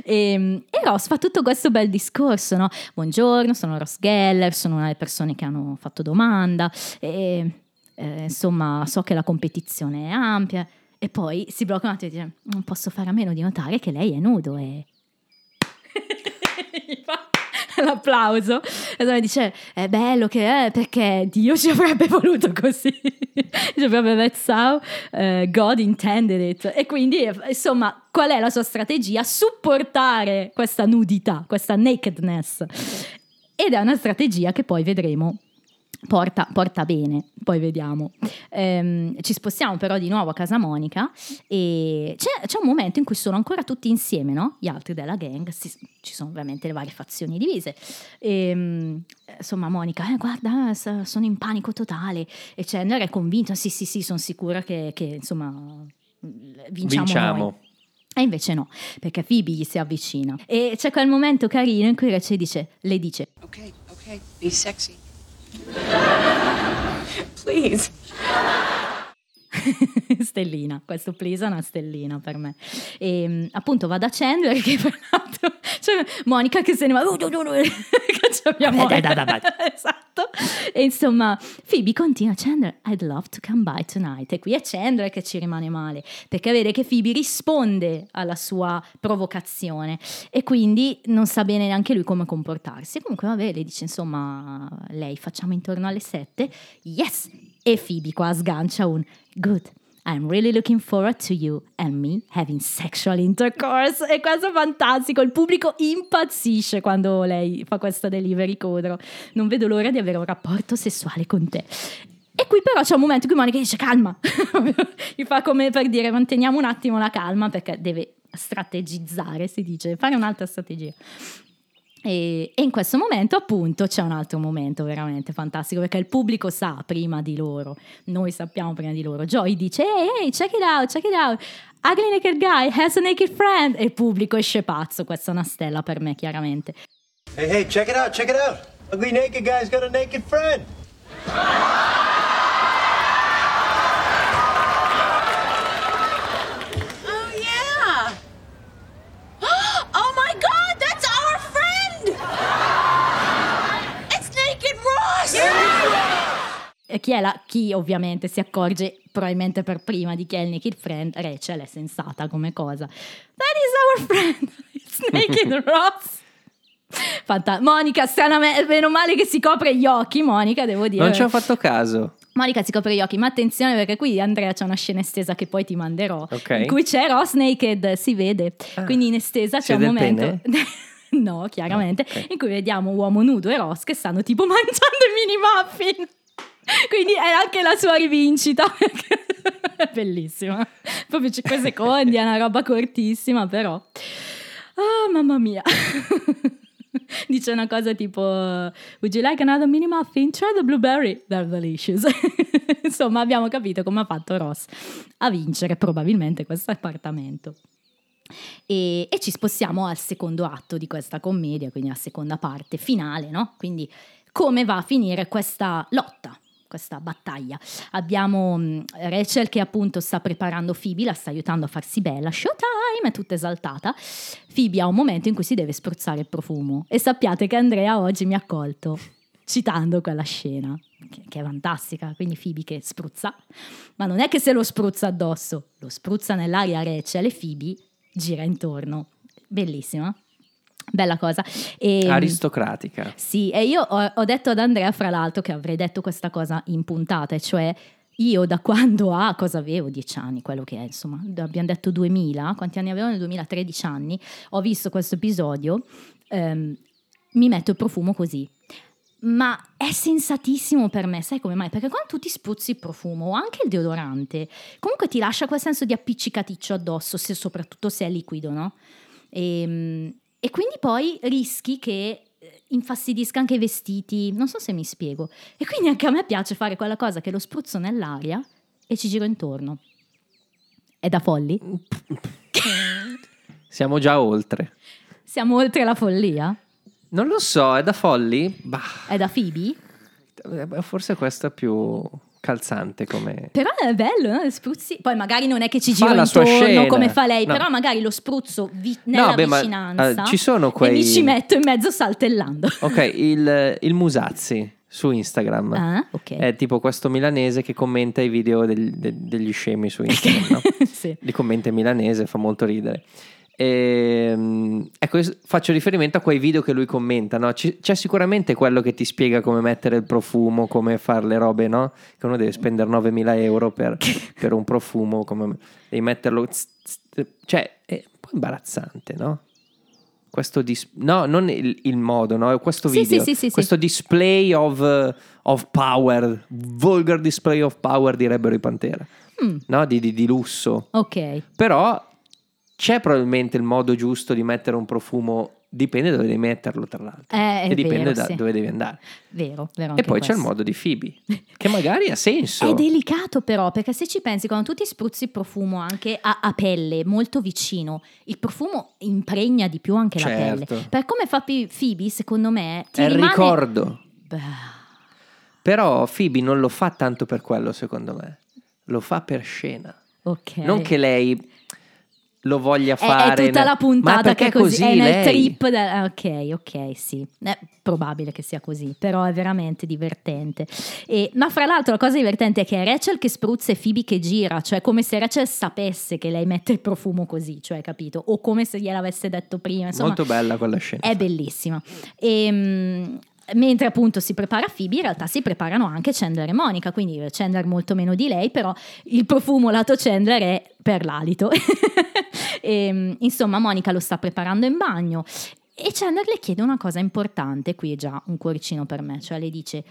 e, e Ross fa tutto questo bel discorso, no? Buongiorno, sono Ross Geller, sono una delle persone che hanno fatto domanda, e, eh, insomma so che la competizione è ampia. E poi si blocca un attimo e dice, non posso fare a meno di notare che lei è nudo e... L'applauso. E allora dice è bello che è perché Dio ci avrebbe voluto così. Proprio that's how eh, God intended it. E quindi eh, insomma qual è la sua strategia? supportare questa nudità questa nakedness. Ed è una strategia che poi vedremo porta, porta bene, poi vediamo. Ehm, ci spostiamo però di nuovo a casa Monica e c'è, c'è un momento in cui sono ancora tutti insieme, no? Gli altri della gang, si- ci sono ovviamente le varie fazioni divise. Ehm, insomma, Monica, eh, guarda, sono in panico totale e Chandler è convinto, sì sì sì, sono sicura che, che, insomma vinciamo, Vinciamo. noi. E invece no, perché Phoebe gli si avvicina. E c'è quel momento carino in cui Rachel dice, le dice, Okay, okay, be sexy. Please. stellina, questo please è una stellina per me. E mm, appunto va da Chandler che per l'altro, cioè Monica che se ne va, uh, uh, uh, caccia via dai, dai, dai, Monica. esatto. E insomma, Phoebe continua, Chandler, I'd love to come by tonight. E qui è Chandler che ci rimane male, perché vede che Phoebe risponde alla sua provocazione e quindi non sa bene neanche lui come comportarsi. Comunque vabbè, le dice insomma, lei facciamo intorno alle sette, yes! E Phoebe qua sgancia un good. I'm really looking forward to you and me having sexual intercourse. E questo è fantastico, il pubblico impazzisce quando lei fa questa delivery codro. Non vedo l'ora di avere un rapporto sessuale con te. E qui però c'è un momento in cui Monica dice calma, gli fa come per dire manteniamo un attimo la calma perché deve strategizzare, si dice, fare un'altra strategia. E, e in questo momento appunto c'è un altro momento veramente fantastico perché il pubblico sa prima di loro, noi sappiamo prima di loro. Joy dice ehi ehi check it out, check it out, ugly naked guy has a naked friend e il pubblico esce pazzo, questa è una stella per me chiaramente. Hey, hey, check it out, check it out. Ugly naked guy's got a naked friend. Oh, yeah. Oh, my God, that's our friend. It's Naked Ross. E chi è la, chi ovviamente si accorge probabilmente per prima di chi è il naked friend, Rachel è sensata come cosa. That is our friend, it's naked Ross. Fanta- Monica, stranamente, meno male che si copre gli occhi, Monica, devo dire. Non ci ho fatto caso. Monica si copre gli occhi, ma attenzione perché qui Andrea c'è una scena estesa che poi ti manderò, Ok. in cui c'è Ross naked, si vede, Ah. quindi in estesa c'è un momento... no, chiaramente, Ah, ok. in cui vediamo uomo nudo e Ross che stanno tipo mangiando i mini muffin. Quindi è anche la sua rivincita. bellissima. Proprio 5 secondi, è una roba cortissima, però. Ah, mamma mia. Dice una cosa tipo Would you like another mini muffin? Try the blueberry, they're delicious. Insomma, abbiamo capito come ha fatto Ross a vincere probabilmente questo appartamento. E, e ci spostiamo al secondo atto di questa commedia, quindi alla seconda parte finale, no? Quindi come va a finire questa lotta, questa battaglia. Abbiamo mh, Rachel che appunto sta preparando Phoebe, la sta aiutando a farsi bella, showtime, è tutta esaltata. Phoebe ha un momento in cui si deve spruzzare il profumo e sappiate che Andrea oggi mi ha accolto citando quella scena, che, che è fantastica, quindi Phoebe che spruzza, ma non è che se lo spruzza addosso, lo spruzza nell'aria Rachel e Phoebe gira intorno. Bellissima. Bella cosa. E, Aristocratica. sì, e io ho, ho detto ad Andrea, fra l'altro, che avrei detto questa cosa in puntata, e cioè io da quando ha, cosa avevo, 10 anni, quello che è, insomma, abbiamo detto 2000, quanti anni avevo nel 2013 anni, ho visto questo episodio, ehm, mi metto il profumo così. Ma è sensatissimo per me, sai come mai? Perché quando tu ti spruzzi il profumo o anche il deodorante, comunque ti lascia quel senso di appiccicaticcio addosso, se, soprattutto se è liquido, no? E, e quindi poi rischi che eh, infastidisca anche i vestiti, non so se mi spiego. E quindi anche a me piace fare quella cosa che lo spruzzo nell'aria e ci giro intorno. È da folli? Siamo già oltre. Siamo oltre la follia? Non lo so, è da folli? Bah, È da Phoebe? eh, forse questo è più calzante come... Però è bello, no? Spruzzi. Poi magari non è che ci Fa giro intorno come fa lei, No. però magari lo spruzzo vi- nella beh, ma, vicinanza. eh, ci sono E quei- mi ci metto in mezzo saltellando. Ok, il, il Musazzi su Instagram. Ah, ok. È tipo questo milanese che commenta i video del- de- degli scemi su Instagram. no? sì. Li commenta in milanese, fa molto ridere. Ehm, ecco, faccio riferimento a quei video che lui commenta. no? C'è sicuramente quello che ti spiega come mettere il profumo, come fare le robe, no? Che uno deve spendere 9.000 euro per, per un profumo, come devi metterlo. tz- tz- cioè, è un po' imbarazzante, no? Questo dis- no, non il, il modo, no? Questo video, sì, sì, sì, questo display of, of power, vulgar display of power, direbbero i Pantera, Mm, no? Di, di- di lusso. ok. Però c'è probabilmente il modo giusto di mettere un profumo, dipende dove devi metterlo, tra l'altro. Eh, e dipende vero, da sì. dove devi andare. Vero, vero. E poi c'è il questo. modo di Phoebe, che magari ha senso. È delicato però, perché se ci pensi, quando tu ti spruzzi il profumo anche a, a pelle, molto vicino, il profumo impregna di più anche la Certo. pelle. Per come fa Phoebe, secondo me, ti È il rimane... ricordo. Beh, Però Phoebe non lo fa tanto per quello, secondo me. Lo fa per scena. ok. Non che lei lo voglia È- fare. È, tutta nel- la puntata che è così, è nel lei. trip. da- ok, ok, sì. È probabile che sia così, però è veramente divertente. E- ma fra l'altro la cosa divertente è che è Rachel che spruzza e Phoebe che gira, cioè come se Rachel sapesse che lei mette il profumo così, cioè capito? O come se gliel'avesse detto prima. Insomma, Molto bella quella scena. è bellissima. E, mm, mentre appunto si prepara Phoebe, in realtà si preparano anche Chandler e Monica, quindi Chandler molto meno di lei, però il profumo lato Chandler è per l'alito. e, insomma, Monica lo sta preparando in bagno. E Chandler le chiede una cosa importante, qui è già un cuoricino per me, cioè le dice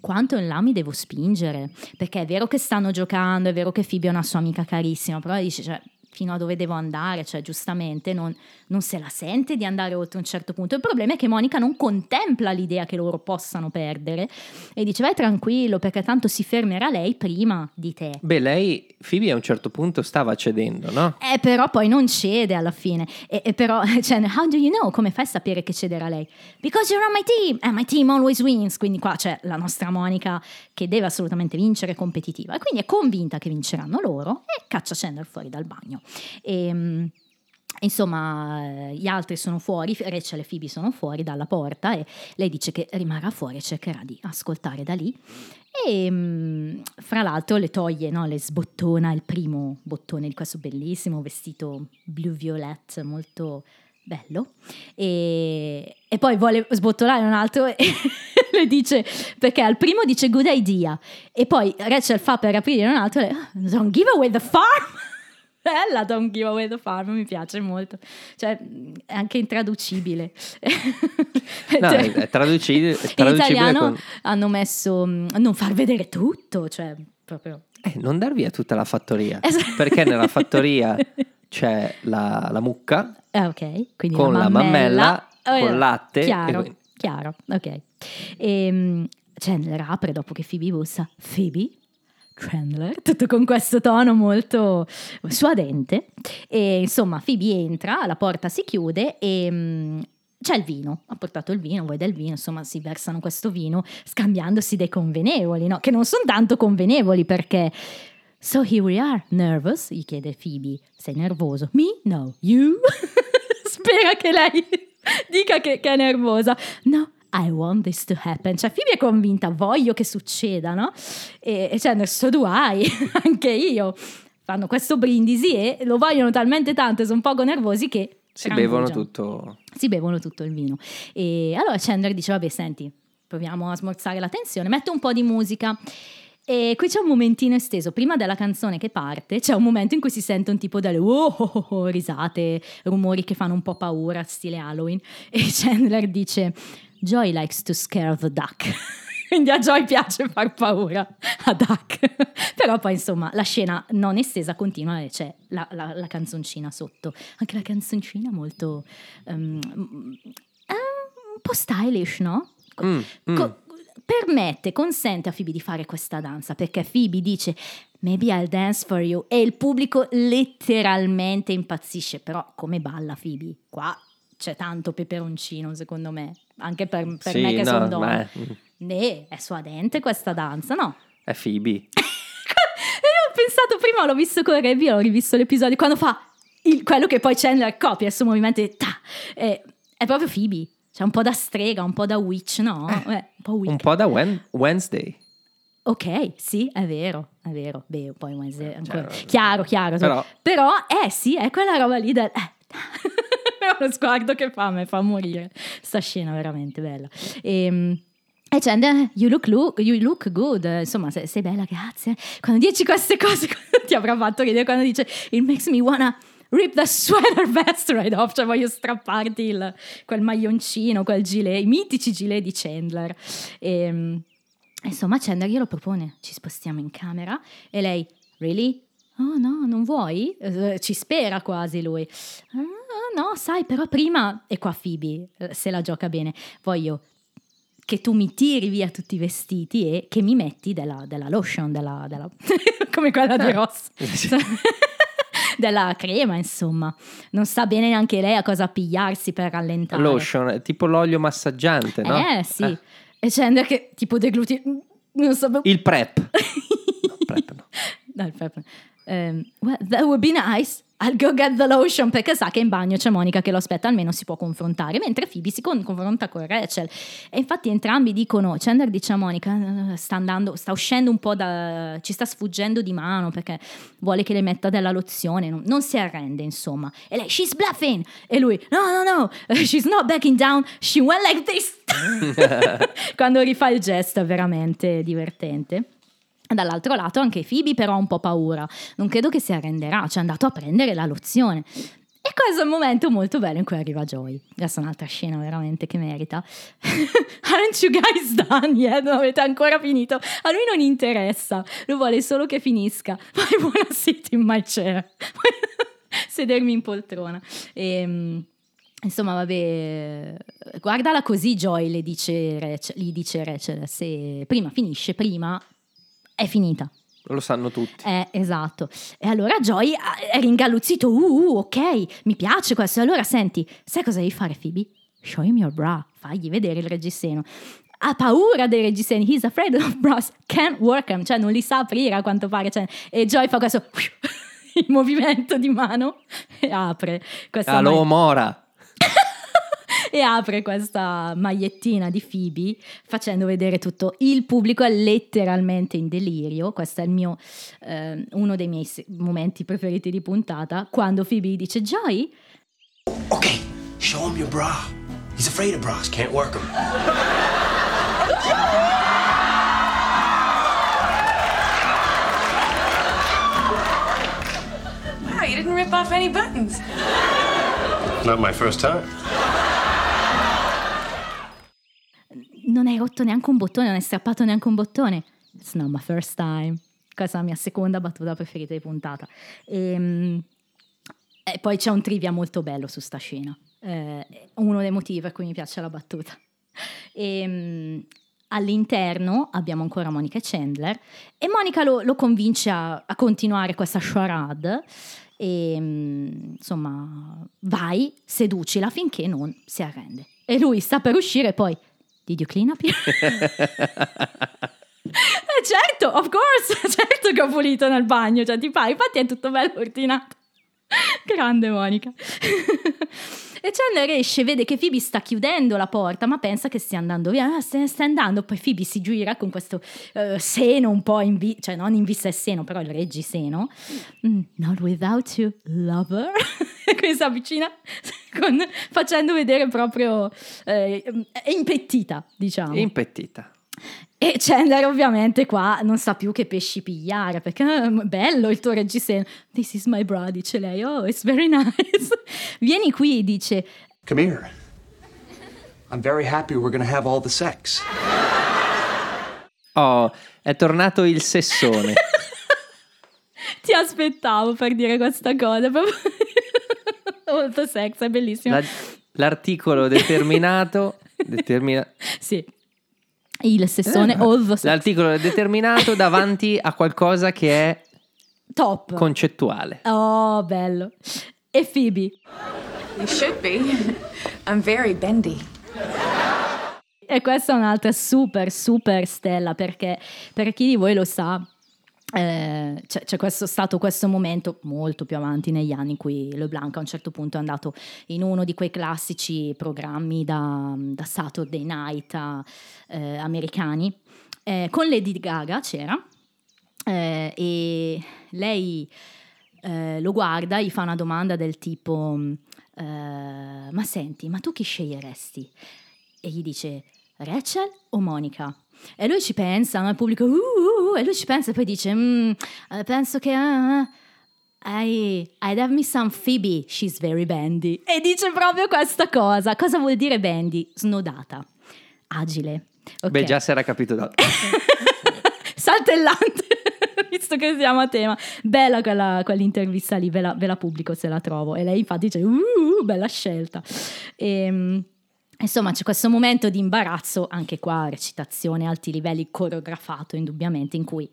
quanto in là mi devo spingere, perché è vero che stanno giocando, è vero che Phoebe è una sua amica carissima, però dice, cioè, fino a dove devo andare, cioè giustamente non, non, se la sente di andare oltre un certo punto. Il problema è che Monica non contempla l'idea che loro possano perdere e dice vai tranquillo perché tanto si fermerà lei prima di te. Beh, lei, Phoebe a un certo punto stava cedendo, no? Eh, però poi non cede alla fine. E, e però, cioè, how do you know? Come fai a sapere che cederà lei? Because you're on my team and my team always wins. Quindi qua c'è la nostra Monica che deve assolutamente vincere competitiva e quindi è convinta che vinceranno loro e caccia Chandler fuori dal bagno. E, mm, Insomma, gli altri sono fuori, Rachel e Phoebe sono fuori dalla porta e lei dice che rimarrà fuori e cercherà di ascoltare da lì. E mm, fra l'altro le toglie, no? le sbottona il primo bottone di questo bellissimo vestito blu-violet molto bello e, e, poi vuole sbottolare un altro e le dice perché al primo dice good idea e poi Rachel fa per aprire un altro e ah, don't give away the farm Bella Don't Give Away the Farm, mi piace molto. Cioè, è anche intraducibile. No, è, è traducibile. È traducibile In italiano con... hanno messo mm, non far vedere tutto, cioè proprio... Eh, non dar via tutta la fattoria. Esatto. Perché nella fattoria c'è la, la mucca Ah, ok. Quindi con la mammella, Oh, con eh, latte. Chiaro, quindi- chiaro, ok. E, Chandler apre dopo che Phoebe bussa. Phoebe? Chandler, tutto con questo tono molto suadente. E insomma, Phoebe entra, la porta si chiude e mm, c'è il vino. Ha portato il vino, vuoi del vino, insomma, si versano questo vino scambiandosi dei convenevoli, no? Che non sono tanto convenevoli perché. So here we are, nervous? gli chiede Phoebe. Sei nervoso? Me? No. You? Spera che lei dica che, che è nervosa. No, I want this to happen. Cioè, Phoebe è convinta, voglio che succeda, no? E, e Chandler, so do I, anche io. Fanno questo brindisi e lo vogliono talmente tanto e sono poco nervosi che Si bevono tutto. Si bevono tutto il vino. E allora Chandler dice, vabbè, senti, proviamo a smorzare la tensione, metto un po' di musica. E qui c'è un momentino esteso, prima della canzone che parte, c'è un momento in cui si sente un tipo delle oh, oh, oh, oh, risate, rumori che fanno un po' paura, stile Halloween. E Chandler dice, Joy likes to scare the duck. Quindi a Joy piace far paura a Duck. Però poi insomma la scena non estesa continua e c'è la, la- la canzoncina sotto. Anche la canzoncina molto... eh, un po' stylish, no? Mm, mm. Co- permette, consente a Phoebe di fare questa danza perché Phoebe dice maybe I'll dance for you e il pubblico letteralmente impazzisce però come balla Phoebe qua c'è tanto peperoncino secondo me anche per, per Sì, me che no, sono donna beh, ne è suadente questa danza no è Phoebe. e io ho pensato prima l'ho visto con Revi ho rivisto l'episodio quando fa il- quello che poi Chandler copia il suo movimento e ta, e- è proprio Phoebe c'è un po' da strega un po' da witch no? Eh, un po' Un po' da Wen- Wednesday. Ok, sì, è vero, è vero. Beh, poi Wednesday è ancora... Cioè, chiaro, chiaro. però- Però, eh sì, è quella roba lì del... Uno sguardo che fa, mi fa morire. Sta scena veramente bella. E, e Chandler, you look, look- you look good. Insomma, sei, sei bella, grazie. Quando dici queste cose, ti avrà fatto ridere quando dice It makes me wanna rip the sweater vest right off. Cioè, voglio strapparti il- quel maglioncino, quel gilet, i mitici gilet di Chandler. E, Insomma, Chandler glielo propone, ci spostiamo in camera e lei, really? Oh no, non vuoi? Eh, ci spera quasi lui. "Ah, no, sai, però prima, e qua Phoebe eh, se la gioca bene, voglio che tu mi tiri via tutti i vestiti e che mi metti della, della lotion, della, della- come quella di Eh, Ross. della crema, insomma. Non sa bene neanche lei a cosa pigliarsi per rallentare. Lotion, tipo l'olio massaggiante, no? Eh sì. E Chandler che tipo degluti... Non so... Il prep. No, prep no. No, il prep. Ehm, well, that would be nice. I'll go get the lotion perché sa che in bagno c'è Monica che lo aspetta, almeno si può confrontare. Mentre Phoebe si con- confronta con Rachel. E infatti entrambi dicono: Chandler dice a Monica: "Eh, sta andando, sta uscendo un po' da. ci sta sfuggendo di mano perché vuole che le metta della lozione. Non, non si arrende, insomma. E lei, she's bluffing. E lui, no, no, no, she's not backing down. She went like this. Quando rifà il gesto è veramente divertente. Dall'altro lato anche Phoebe però ha un po' paura, non credo che si arrenderà, ci è andato a prendere la lozione. E questo è un momento molto bello in cui arriva Joy. È un'altra scena veramente che merita. Aren't you guys done yet? Non avete ancora finito? A lui non interessa, lui vuole solo che finisca. I wanna sit in my chair. Sedermi in poltrona. E, Insomma, vabbè, guardala così, Joy, le dice Rachel, gli dice Rachel, se prima finisce, prima è finita. Lo sanno tutti. Eh, esatto. E allora Joy ah, è ringalluzzito, uh, uh, ok, mi piace questo. E allora senti, sai cosa devi fare Phoebe? Show him your bra, fagli vedere il reggiseno. Ha paura dei reggiseni, he's afraid of bras, can't work them, cioè non li sa aprire a quanto pare. cioè- e Joy fa questo il movimento di mano e apre questa Allo ma- Mora. E apre questa magliettina di Phoebe facendo vedere tutto. Il pubblico è letteralmente in delirio. Questo è il mio, eh, uno dei miei momenti preferiti di puntata. Quando Phoebe dice: Joy, Okay, show him your bra. He's afraid of bras, can't work them. Wow, you didn't rip off any buttons. Not my first time. Non hai rotto neanche un bottone, non hai strappato neanche un bottone. It's not my first time. Questa è la mia seconda battuta preferita di puntata. Ehm, E, poi c'è un trivia molto bello su sta scena. Eh, uno dei motivi per cui mi piace la battuta. Ehm, all'interno abbiamo ancora Monica e Chandler e Monica lo, lo convince a, a continuare questa charade e mm, insomma vai, seducila finché non si arrende. E lui sta per uscire e poi Did you clean up here? Eh, certo, of course, certo che ho pulito nel bagno, cioè ti fai, infatti è tutto bello ordinato. Grande Monica. E Chandler esce, vede che Phoebe sta chiudendo la porta, ma pensa che stia andando via. Ah, se ne sta andando. Poi Phoebe si gira con questo eh, seno un po' in vista, cioè non in vista il seno, però il reggiseno. Mm, not without you, lover. e quindi si avvicina con- facendo vedere proprio eh, è impettita, diciamo. Impettita. E Chandler ovviamente qua non sa più che pesci pigliare perché "Ah, bello il tuo reggiseno. This is my bra, dice lei. Oh, it's very nice. Vieni qui, dice. Come here. I'm very happy we're gonna have all the sex. Oh, è tornato il sessone. Ti aspettavo per dire questa cosa. proprio- Molto sex, è bellissimo. La- l'articolo determinato. determina- Sì. Il sessone all the sex. l'articolo è determinato davanti a qualcosa che è Top. concettuale. oh, bello. E Phoebe. You should be. I'm very bendy. E questa è un'altra super, super stella perché per chi di voi lo sa, eh, c'è, c'è questo, stato questo momento molto più avanti negli anni in cui LeBlanc a un certo punto è andato in uno di quei classici programmi da, da Saturday Night eh, americani. Eh, con Lady Gaga c'era eh, e lei eh, lo guarda, gli fa una domanda del tipo: Ma senti, ma tu chi sceglieresti? E gli dice: Rachel o Monica? E lui ci pensa, il pubblico, "Uh, uh, uh", e lui ci pensa e poi dice: "Mm, eh, Penso che. ah, I, I'd have me some Phoebe, she's very bendy. E dice proprio questa cosa. Cosa vuol dire bendy? Snodata, agile. Ok. Beh, già si era capito da... saltellante, visto che siamo a tema. Bella quella, quell'intervista lì, ve la, ve la pubblico se la trovo. E lei infatti dice, uh, bella scelta. Ehm, insomma, c'è questo momento di imbarazzo, anche qua recitazione a alti livelli, coreografato indubbiamente, in cui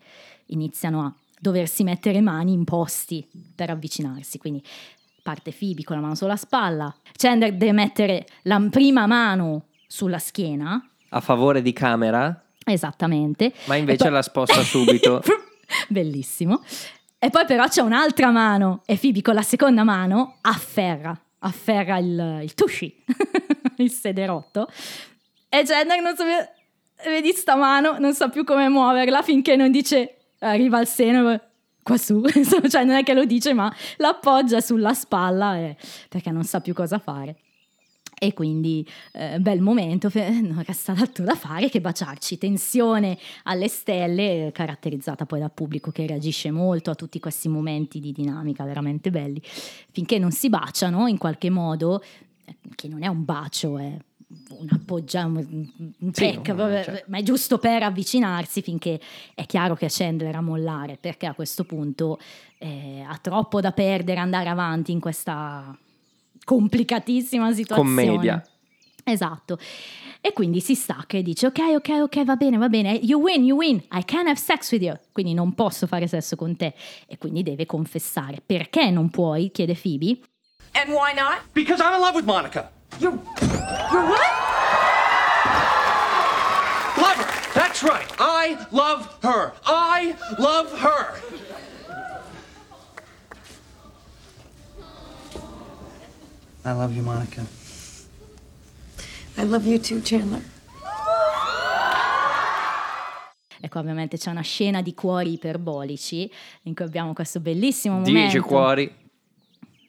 iniziano a doversi mettere mani in posti per avvicinarsi. Quindi parte Phoebe con la mano sulla spalla, Chandler deve mettere la prima mano sulla schiena, a favore di camera, esattamente. ma invece poi- la sposta subito. Bellissimo. E poi però c'è un'altra mano e Phoebe con la seconda mano afferra, afferra il, il tusci, il sederotto. E Chandler non so vedi sta mano, non sa più come muoverla finché non dice, arriva al seno, qua su, cioè non è che lo dice ma l'appoggia sulla spalla eh, perché non sa più cosa fare. E quindi eh, bel momento, non resta altro da fare che baciarci, tensione alle stelle, caratterizzata poi dal pubblico che reagisce molto a tutti questi momenti di dinamica veramente belli, finché non si baciano in qualche modo, eh, che non è un bacio, è un appoggiamo, un Sì, peck, un- vabbè, cioè. ma è giusto per avvicinarsi finché è chiaro che Chandler a mollare, perché a questo punto eh, ha troppo da perdere andare avanti in questa complicatissima situazione. Commedia. Esatto. E quindi si stacca e dice: Ok, ok, ok, va bene, va bene. You win, you win. I can have sex with you. Quindi non posso fare sesso con te. E quindi deve confessare. Perché non puoi? chiede Phoebe. And why not? Because I'm in love with Monica. You're. You're what? Love her. That's right. I love her. I love her. I love you, Monica. I love you too, Chandler. Ecco, ovviamente c'è una scena di cuori iperbolici in cui abbiamo questo bellissimo momento. Dieci cuori,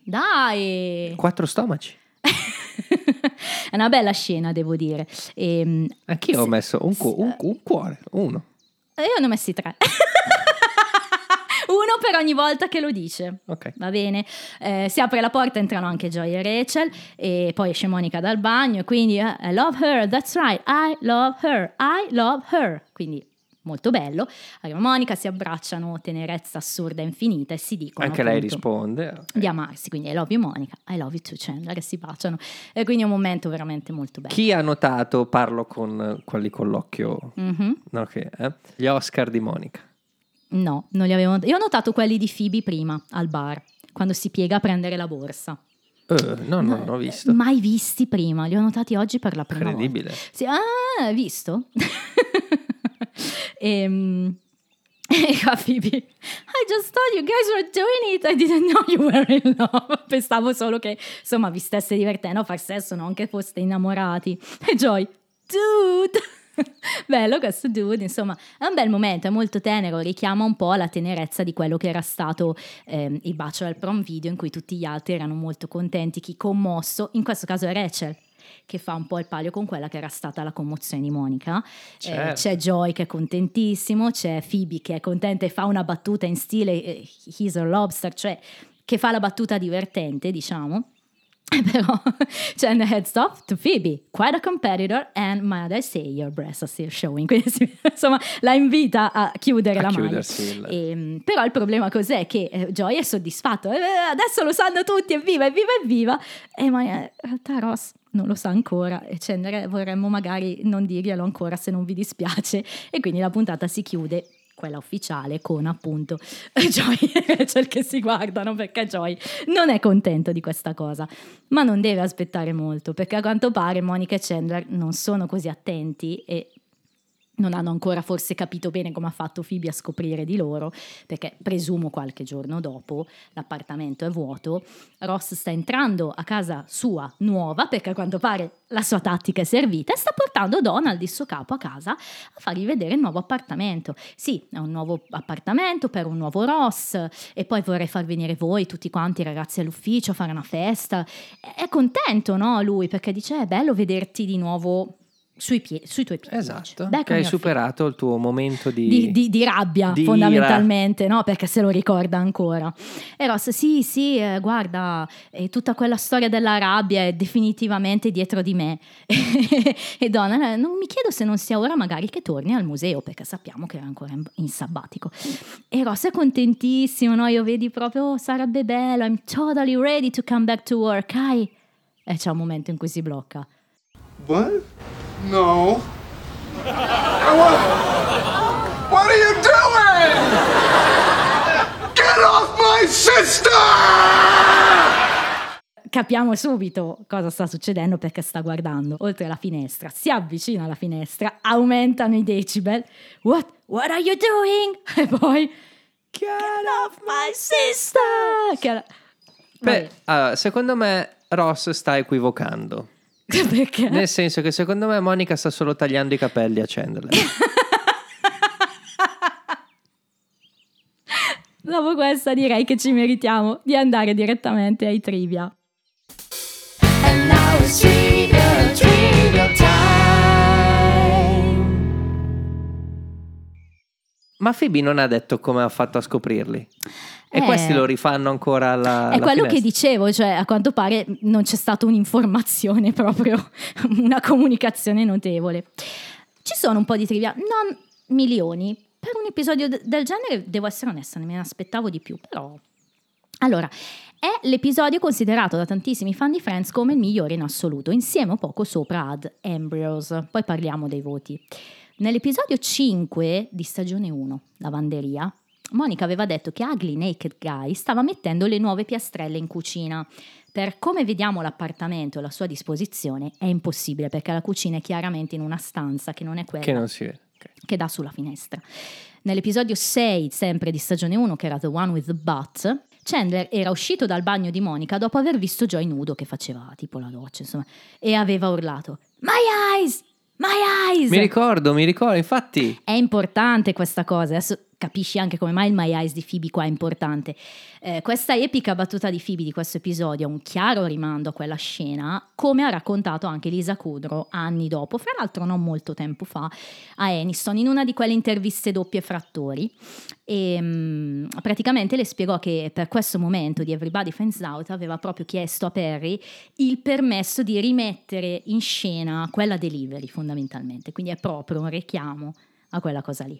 Dai! quattro stomaci. È una bella scena, devo dire. E, Anch'io ho messo un, cu- un- un cuore, uno. io ne ho messi tre. Uno per ogni volta che lo dice. Ok. Va bene. Eh, si apre la porta, entrano anche Joy e Rachel e poi esce Monica dal bagno e quindi eh, I love her, that's right, I love her, I love her. Quindi molto bello. Arriva Monica, si abbracciano, tenerezza assurda e infinita e si dicono Anche lei appunto, risponde. ok. di amarsi, quindi I love you Monica, I love you too Chandler e si baciano. E quindi è un momento veramente molto bello. Chi ha notato, parlo con quelli con l'occhio, Mhm. no, che, eh, gli Oscar di Monica. No, non li avevo Io ho notato quelli di Phoebe prima, al bar, quando si piega a prendere la borsa. Eh, no, non l'ho visto. Mai visti prima, li ho notati oggi per la prima Incredibile. volta. Sì, ah, hai visto? Ehm, E qua Phoebe, I just thought you guys were doing it, I didn't know you were in love. Pensavo solo che, insomma, vi stesse divertendo a far sesso, non che foste innamorati. E Joy, dude! Bello questo dude, insomma, è un bel momento, è molto tenero, richiama un po' la tenerezza di quello che era stato ehm, il bacio al prom video in cui tutti gli altri erano molto contenti, chi commosso, in questo caso è Rachel che fa un po' il palio con quella che era stata la commozione di Monica. Eh, Certo. c'è Joy che è contentissimo, c'è Phoebe che è contenta e fa una battuta in stile eh, He's a lobster, cioè che fa la battuta divertente, diciamo. Però c'è in the heads off to Phoebe, quite a competitor, and might I say your breasts are still showing. Quindi si- insomma la invita a chiudere A la il- maglia. Ehm, però il problema cos'è? Che eh, Joy è soddisfatto, "Eh, adesso lo sanno tutti, evviva, evviva, evviva. E ma eh, in realtà Ross non lo sa ancora e Chandler vorremmo magari non dirglielo ancora se non vi dispiace. E quindi la puntata si chiude quella ufficiale con appunto Joy e Rachel che si guardano perché Joy non è contento di questa cosa ma non deve aspettare molto perché a quanto pare Monica e Chandler non sono così attenti e non hanno ancora forse capito bene come ha fatto Phoebe a scoprire di loro, perché presumo qualche giorno dopo l'appartamento è vuoto, Ross sta entrando a casa sua nuova, perché a quanto pare la sua tattica è servita, e sta portando Donald, il suo capo, a casa a fargli vedere il nuovo appartamento. Sì, è un nuovo appartamento per un nuovo Ross, e poi vorrei far venire voi, tutti quanti i ragazzi all'ufficio, fare una festa. È contento, no, lui, perché dice è bello vederti di nuovo sui, pie- sui tuoi piedi. Esatto, Back che hai superato il tuo momento di... Di, di- di rabbia fondamentalmente, no? Perché se lo ricorda ancora. E Ross, sì, sì, eh, guarda, eh, tutta quella storia della rabbia è definitivamente dietro di me. e Donald, "Eh, non mi chiedo se non sia ora magari che torni al museo, perché sappiamo che era ancora in, in sabbatico. E Ross è contentissimo, no? Io vedi proprio, "Oh, sarebbe bello, I'm totally ready to come back to work, hai? E c'è un momento in cui si blocca. What? No. Want. What are you doing? Get off my sister! capiamo subito cosa sta succedendo perché sta guardando oltre la finestra, si avvicina alla finestra, aumentano i decibel. What? What are you doing? E poi Get off My sister! Che Beh, allora, secondo me Ross sta equivocando. Perché? Nel senso che secondo me Monica sta solo tagliando i capelli a Chandler. Dopo questa direi che ci meritiamo di andare direttamente ai trivia. And now it's trivia Ma Phoebe non ha detto come ha fatto a scoprirli. E Eh. questi lo rifanno ancora alla. È alla quello che finestra. dicevo, cioè a quanto pare non c'è stata un'informazione proprio, una comunicazione notevole. Ci sono un po' di trivia, non milioni. Per un episodio de- del genere, devo essere onesta, ne me ne aspettavo di più, però... Allora, è l'episodio considerato da tantissimi fan di Friends come il migliore in assoluto, insieme o poco sopra ad Ambrose. Poi parliamo dei voti. Nell'episodio 5 di stagione 1, Lavanderia, Monica aveva detto che Ugly Naked Guy stava mettendo le nuove piastrelle in cucina. Per come vediamo l'appartamento e la sua disposizione è impossibile perché la cucina è chiaramente in una stanza che non è quella Che non si vede. ok. che dà sulla finestra. Nell'episodio 6, sempre di stagione 1, che era The One with the Butt, Chandler era uscito dal bagno di Monica dopo aver visto Joy nudo che faceva tipo la doccia, insomma, e aveva urlato My eyes! My eyes! Mi ricordo, mi ricordo, infatti. È importante questa cosa, adesso capisci anche come mai il My Eyes di Phoebe qua è importante. Eh, questa epica battuta di Phoebe di questo episodio è un chiaro rimando a quella scena, come ha raccontato anche Lisa Kudrow anni dopo, fra l'altro non molto tempo fa, a Aniston, in una di quelle interviste doppie fra attori. E mm, praticamente le spiegò che per questo momento di Everybody Finds Out aveva proprio chiesto a Perry il permesso di rimettere in scena quella delivery fondamentalmente, quindi è proprio un richiamo a quella cosa lì.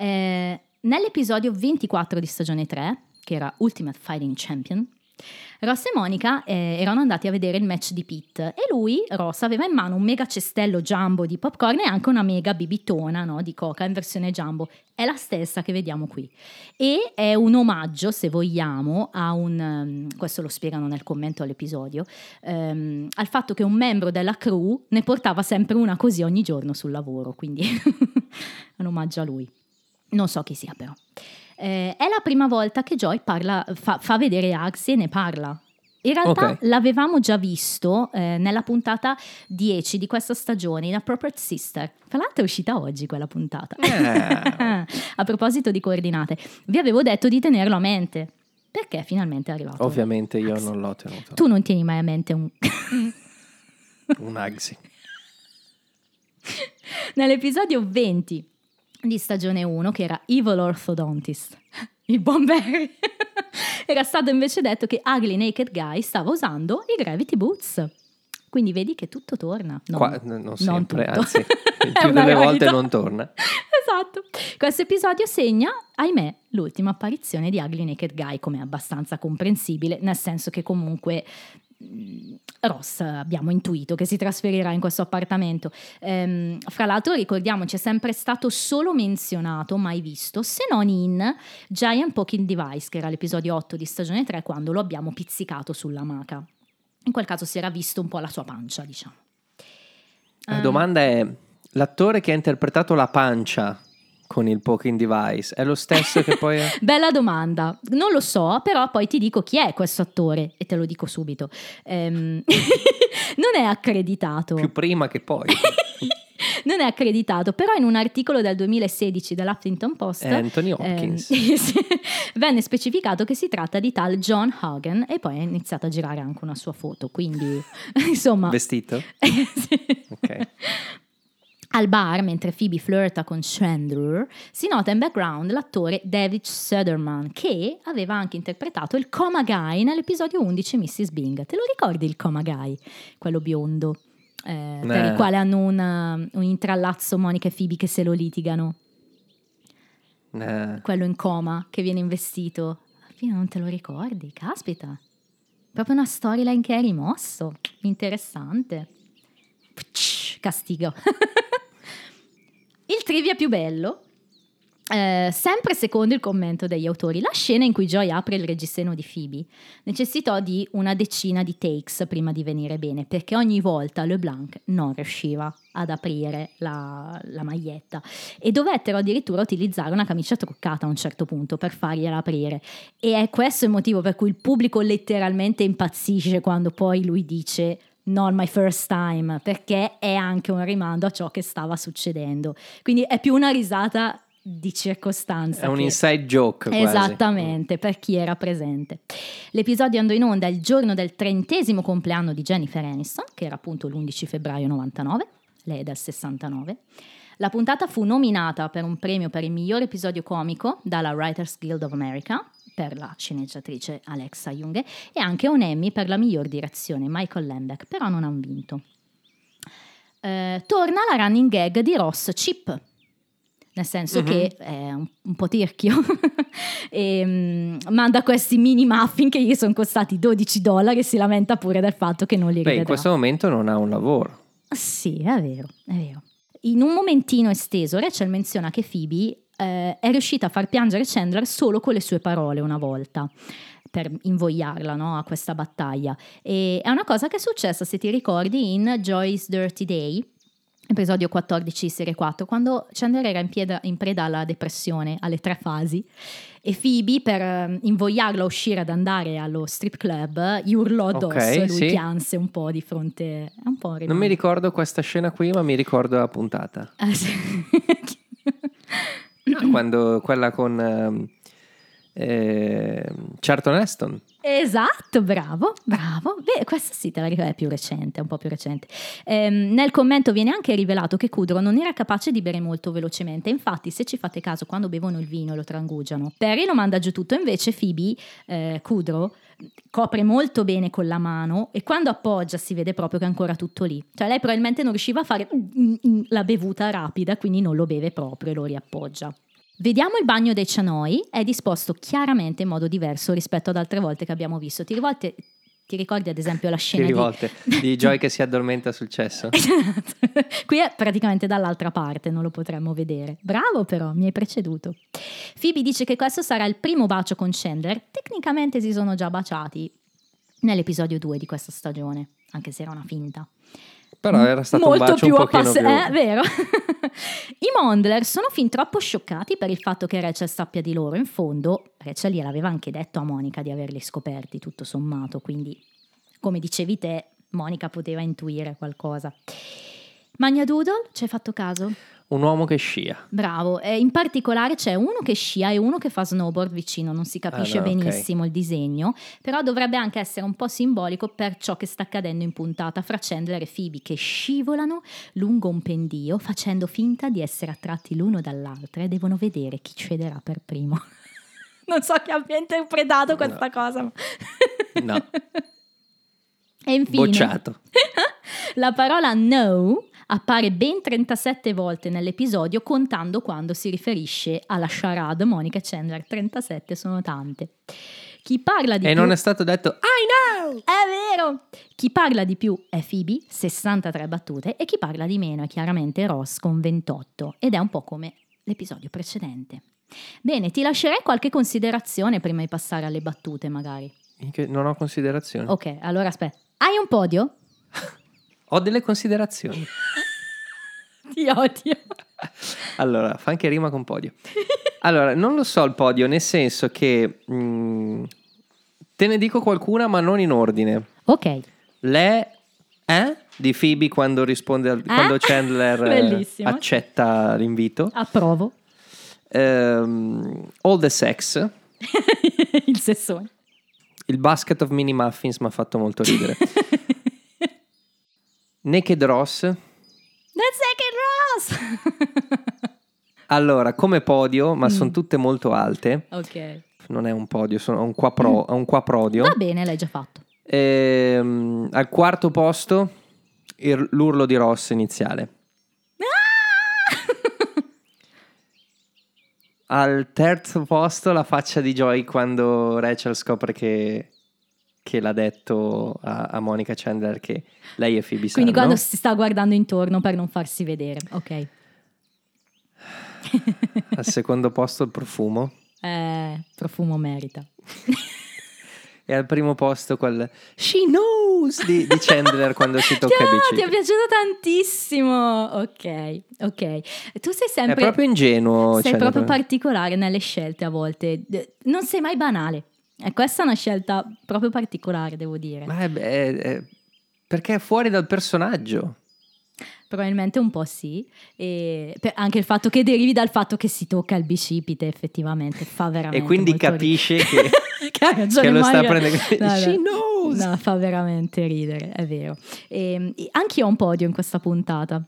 Eh, nell'episodio 24 di stagione 3, che era Ultimate Fighting Champion, Ross e Monica eh, erano andati a vedere il match di Pete e lui, Ross, aveva in mano un mega cestello jumbo di popcorn e anche una mega bibitona no, di coca in versione jumbo. È la stessa che vediamo qui. E è un omaggio, se vogliamo, a un, um, questo lo spiegano nel commento all'episodio, ehm, al fatto che un membro della crew ne portava sempre una così ogni giorno sul lavoro, quindi un omaggio a lui. Non so chi sia però. Eh, è la prima volta che Joy parla, fa, fa vedere Axe e ne parla. In realtà Ok. l'avevamo già visto eh, nella puntata 10 di questa stagione, in Appropriate Sister. Tra l'altro è uscita oggi quella puntata. Eh. a proposito di coordinate, vi avevo detto di tenerlo a mente. Perché finalmente è arrivato. Ovviamente io Axe. non l'ho tenuto. Tu non tieni mai a mente un... Un Agsi. Nell'episodio 20 di stagione 1, che era Evil Orthodontist, il buon Barry, era stato invece detto che Ugly Naked Guy stava usando i Gravity Boots. Quindi vedi che tutto torna. No, Qua, non sempre, tutto. anzi, il più delle volte non torna. Esatto. Questo episodio segna, ahimè, l'ultima apparizione di Ugly Naked Guy, come abbastanza comprensibile, nel senso che comunque Ross abbiamo intuito che si trasferirà in questo appartamento. Ehm, fra l'altro ricordiamoci, è sempre stato solo menzionato, mai visto, se non in Giant Poking Device, che era l'episodio 8 di stagione 3, quando lo abbiamo pizzicato sulla maca. In quel caso si era visto un po' la sua pancia, diciamo. La Ah. domanda è: l'attore che ha interpretato la pancia con il poking device è lo stesso che poi. Bella domanda, non lo so, però poi ti dico chi è questo attore e te lo dico subito. Ehm, non è accreditato. più prima che poi? non è accreditato, però in un articolo del 2016 dell'Huffington Post È Anthony Hopkins. ehm, sì, venne specificato che si tratta di tal John Hagen e poi è iniziato a girare anche una sua foto, quindi insomma... Vestito? Sì. Ok. Al bar, mentre Phoebe flirta con Chandler, si nota in background l'attore David Söderman, che aveva anche interpretato il Coma Guy nell'episodio 11 Mrs. Bing. Te lo ricordi il Coma Guy? Quello biondo, eh, per Eh. il quale hanno una- un intrallazzo Monica e Phoebe che se lo litigano. Eh, Quello in coma che viene investito. Fino non te lo ricordi? Caspita. Proprio una storyline che è rimosso. Interessante. Castigo. Il trivia più bello Eh, sempre secondo il commento degli autori, la scena in cui Joy apre il reggiseno di Phoebe necessitò di una decina di takes prima di venire bene, perché ogni volta LeBlanc non riusciva ad aprire la, la maglietta e dovettero addirittura utilizzare una camicia truccata a un certo punto per fargliela aprire. E è questo il motivo per cui il pubblico letteralmente impazzisce quando poi lui dice not my first time, perché è anche un rimando a ciò che stava succedendo. Quindi è più una risata di circostanza. È un che- inside joke. quasi. Esattamente, per chi era presente. L'episodio andò in onda il giorno del trentesimo compleanno di Jennifer Aniston, che era appunto l'11 febbraio 99, lei è del 69. La puntata fu nominata per un premio per il miglior episodio comico dalla Writers Guild of America per la sceneggiatrice Alexa Junghe e anche un Emmy per la miglior direzione Michael Lembeck, però non ha vinto. Eh, torna la running gag di Ross Chip, nel senso Mhm. che è un, un po' tirchio e mm, manda questi mini muffin che gli sono costati 12 dollari e si lamenta pure del fatto che non li Beh, rivedrà. in questo momento non ha un lavoro. Sì, è vero, è vero. In un momentino esteso, Rachel menziona che Phoebe eh, è riuscita a far piangere Chandler solo con le sue parole una volta per invogliarla no, a questa battaglia. E è una cosa che è successa, se ti ricordi, in Joy's Dirty Day, episodio 14, serie 4, quando Chandler era in, pieda- in preda alla depressione, alle tre fasi, e Phoebe, per eh, invogliarlo a uscire ad andare allo strip club, gli urlò addosso Ok, e lui sì. pianse un po' di fronte... Un po' Non mi ricordo questa scena qui, ma mi ricordo la puntata. Ah, sì. Quando quella con ehm, ehm, Charlton Heston. Esatto, bravo, bravo. Beh, questa sì, te la ricordo, è più recente, un po' più recente. Ehm, nel commento viene anche rivelato che Kudrow non era capace di bere molto velocemente. Infatti, se ci fate caso, quando bevono il vino lo trangugiano, Perry lo manda giù tutto, invece Phoebe, eh, Kudrow, copre molto bene con la mano e quando appoggia si vede proprio che è ancora tutto lì. Cioè lei probabilmente non riusciva a fare la bevuta rapida, quindi non lo beve proprio e lo riappoggia. Vediamo il bagno dei cianoi, è disposto chiaramente in modo diverso rispetto ad altre volte che abbiamo visto. Ti, rivolte- ti ricordi ad esempio la scena di... Di Joy che si addormenta sul cesso. Esatto. Qui è praticamente dall'altra parte, non lo potremmo vedere. Bravo però, mi hai preceduto. Phoebe dice che questo sarà il primo bacio con Chandler. Tecnicamente si sono già baciati nell'episodio 2 di questa stagione, anche se era una finta. Però era stato Molto più un pass- più... eh, vero? I Mondler sono fin troppo scioccati per il fatto che Rachel sappia di loro. In fondo, Rachel gliel'aveva anche detto a Monica di averli scoperti, tutto sommato, quindi, come dicevi te, Monica poteva intuire qualcosa. Magna Doodle, ci hai fatto caso? Un uomo che scia. Bravo, e in particolare c'è uno che scia e uno che fa snowboard vicino, non si capisce Ah, no, benissimo il disegno, però dovrebbe anche essere un po' simbolico per ciò che sta accadendo in puntata fra Chandler e Phoebe che scivolano lungo un pendio facendo finta di essere attratti l'uno dall'altra e devono vedere chi cederà per primo. non so chi abbia interpretato questa cosa. No, e infine, bocciato. la parola no appare ben 37 volte nell'episodio contando quando si riferisce alla charade Monica e Chandler 37 sono tante chi parla di E più non è stato detto I know! è vero chi parla di più è Phoebe 63 battute e chi parla di meno è chiaramente Ross con 28 ed è un po' come l'episodio precedente bene ti lascerei qualche considerazione prima di passare alle battute magari Che Non ho considerazioni. ok allora aspetta hai un podio? Ho delle considerazioni. ti odio Allora, fa anche rima con podio. Allora, non lo so il podio, nel senso che mm, te ne dico qualcuna, ma non in ordine. ok Le eh, di Phoebe quando risponde al- quando Chandler eh, Bellissimo. accetta l'invito. approvo Ehm, all the sex. il sessone Il basket of mini muffins mi ha fatto molto ridere. Naked Ross. The second Ross! Allora, come podio, ma Mm. sono tutte molto alte. ok. Non è un podio, sono un qua, pro- un qua prodio. Va bene, l'hai già fatto. Ehm, al quarto posto, il- l'urlo di Ross iniziale. Al terzo posto, la faccia di Joy quando Rachel scopre che, che l'ha detto a, a Monica Chandler che lei e Phoebe Quindi sanno. quando si sta guardando intorno per non farsi vedere. Ok. Al secondo posto il profumo. Eh, profumo merita. E al primo posto quel She knows di, di Chandler quando si tocca ha- bicipiti. ti è piaciuto tantissimo. Ok, ok. Tu sei È sempre... proprio ingenuo. sei Chandler. proprio particolare nelle scelte a volte. Non sei mai banale. E questa è una scelta proprio particolare, devo dire. Ma è- è- è- perché è fuori dal personaggio. Probabilmente un po' sì. E anche il fatto che derivi dal fatto che si tocca il bicipite, effettivamente fa veramente. E quindi capisce ridere. che, che che lo sta prendendo. No, no. She knows. No, fa veramente ridere, è vero. E, anche io ho un podio in questa puntata.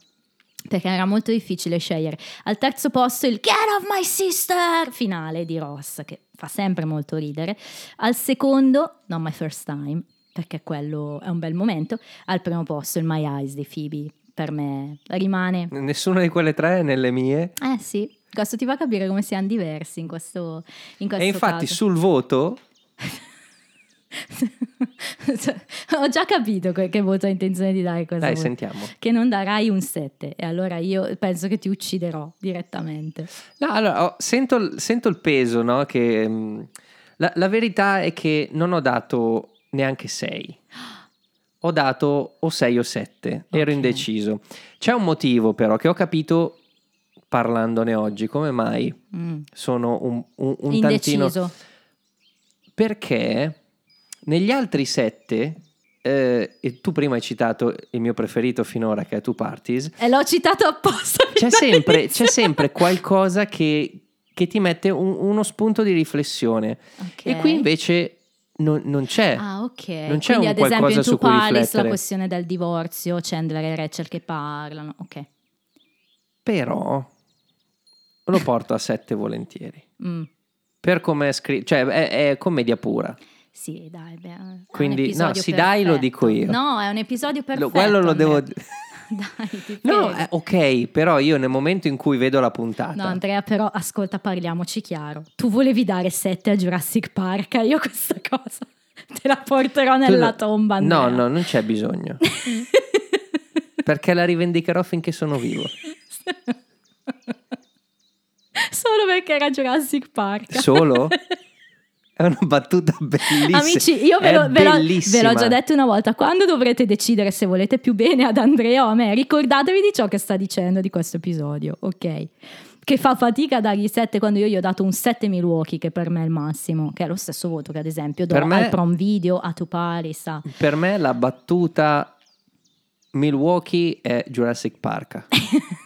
Perché era molto difficile scegliere. Al terzo posto il Get off my sister finale di Ross, che fa sempre molto ridere. Al secondo, Not my first time, perché quello è un bel momento. Al primo posto il My Eyes di Phoebe, per me rimane. Nessuna di quelle tre è nelle mie. Eh sì, questo ti fa capire come siamo diversi in questo, in questo E infatti caso. sul voto Ho già capito che voto hai intenzione di dare cosa Dai, vuoi. sentiamo. Che non darai un 7 e allora io penso che ti ucciderò direttamente. No, allora, ho- sento, il- sento il peso, no? Che, mh, la, la verità è che non ho dato neanche 6. Ho dato o 6 o 7. Ero Ok. indeciso. C'è un motivo però che ho capito parlandone oggi. Come mai Mm. sono un, un, un Indeciso. tantino... Perché negli altri 7... eh, e tu prima hai citato il mio preferito finora che è Two Parties E l'ho citato apposta. c'è sempre, c'è sempre qualcosa che, che ti mette un- uno spunto di riflessione. Ok. E qui invece non, non c'è. Ah, ok. Non c'è Quindi, un ad esempio, in qualcosa Two Paris la questione del divorzio, Chandler e Rachel che parlano. Ok. Però lo porto a 7 volentieri. Mm. Per come è scritto, cioè è, è commedia pura. Sì, dai, beh, un Quindi, no, sì, dai, lo dico io. No, è un episodio perfetto. Lo- quello lo devo... Dai, No, eh, ok, però io nel momento in cui vedo la puntata... No, Andrea, però ascolta, parliamoci chiaro. Tu volevi dare 7 a Jurassic Park, io questa cosa te la porterò nella no- tomba. Andrea. No, no, non c'è bisogno. perché la rivendicherò finché sono vivo. Solo perché era Jurassic Park. Solo? È una battuta bellissima. Amici, io ve, lo- ve l'ho, bellissima. ve l'ho già detto una volta, quando dovrete decidere se volete più bene ad Andrea o a me, ricordatevi di ciò che sta dicendo di questo episodio, ok? Che fa fatica a dargli 7 quando io gli ho dato un 7 Milwaukee, che per me è il massimo, che è lo stesso voto che ad esempio do Per me- al prom video, a Tu Paris, a... Per me la battuta Milwaukee è Jurassic Park.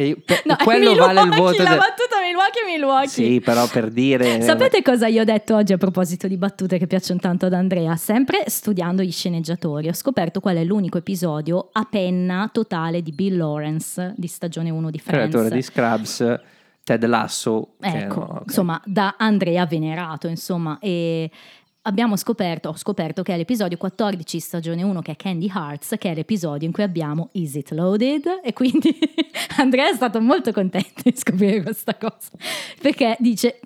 e per- No, quello vale il Milwaukee, voto. La de- battuta Milwaukee è Milwaukee. Sì, però per dire... Sapete cosa io ho detto oggi a proposito di battute che piacciono tanto ad Andrea? Sempre studiando gli sceneggiatori, ho scoperto qual è l'unico episodio a penna totale di Bill Lawrence di stagione 1 di Friends. creatore di Scrubs, Ted Lasso. che Ecco, no, ok. insomma, da Andrea venerato, insomma, e abbiamo scoperto, ho scoperto che è l'episodio 14 stagione 1 che è Candy Hearts, che è l'episodio in cui abbiamo Is It Loaded? E quindi Andrea è stato molto contento di scoprire questa cosa, perché dice...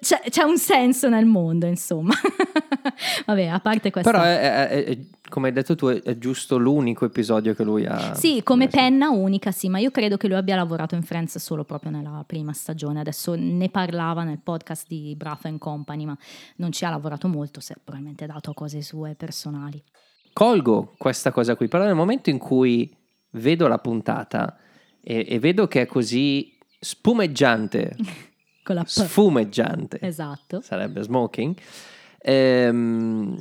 C'è, c'è un senso nel mondo, insomma. Vabbè, a parte questo. Però, è- è- è- come hai detto tu, è, giusto l'unico episodio che lui ha... Sì, come Eh, penna unica, sì, ma io credo che lui abbia lavorato in Friends solo proprio nella prima stagione. Adesso ne parlava nel podcast di Braff Company, ma non ci ha lavorato molto, si è probabilmente dato a cose sue personali. colgo questa cosa qui, però nel momento in cui vedo la puntata e, e vedo che è così spumeggiante, Con la P. sfumeggiante, Esatto. sarebbe smoking, ehm,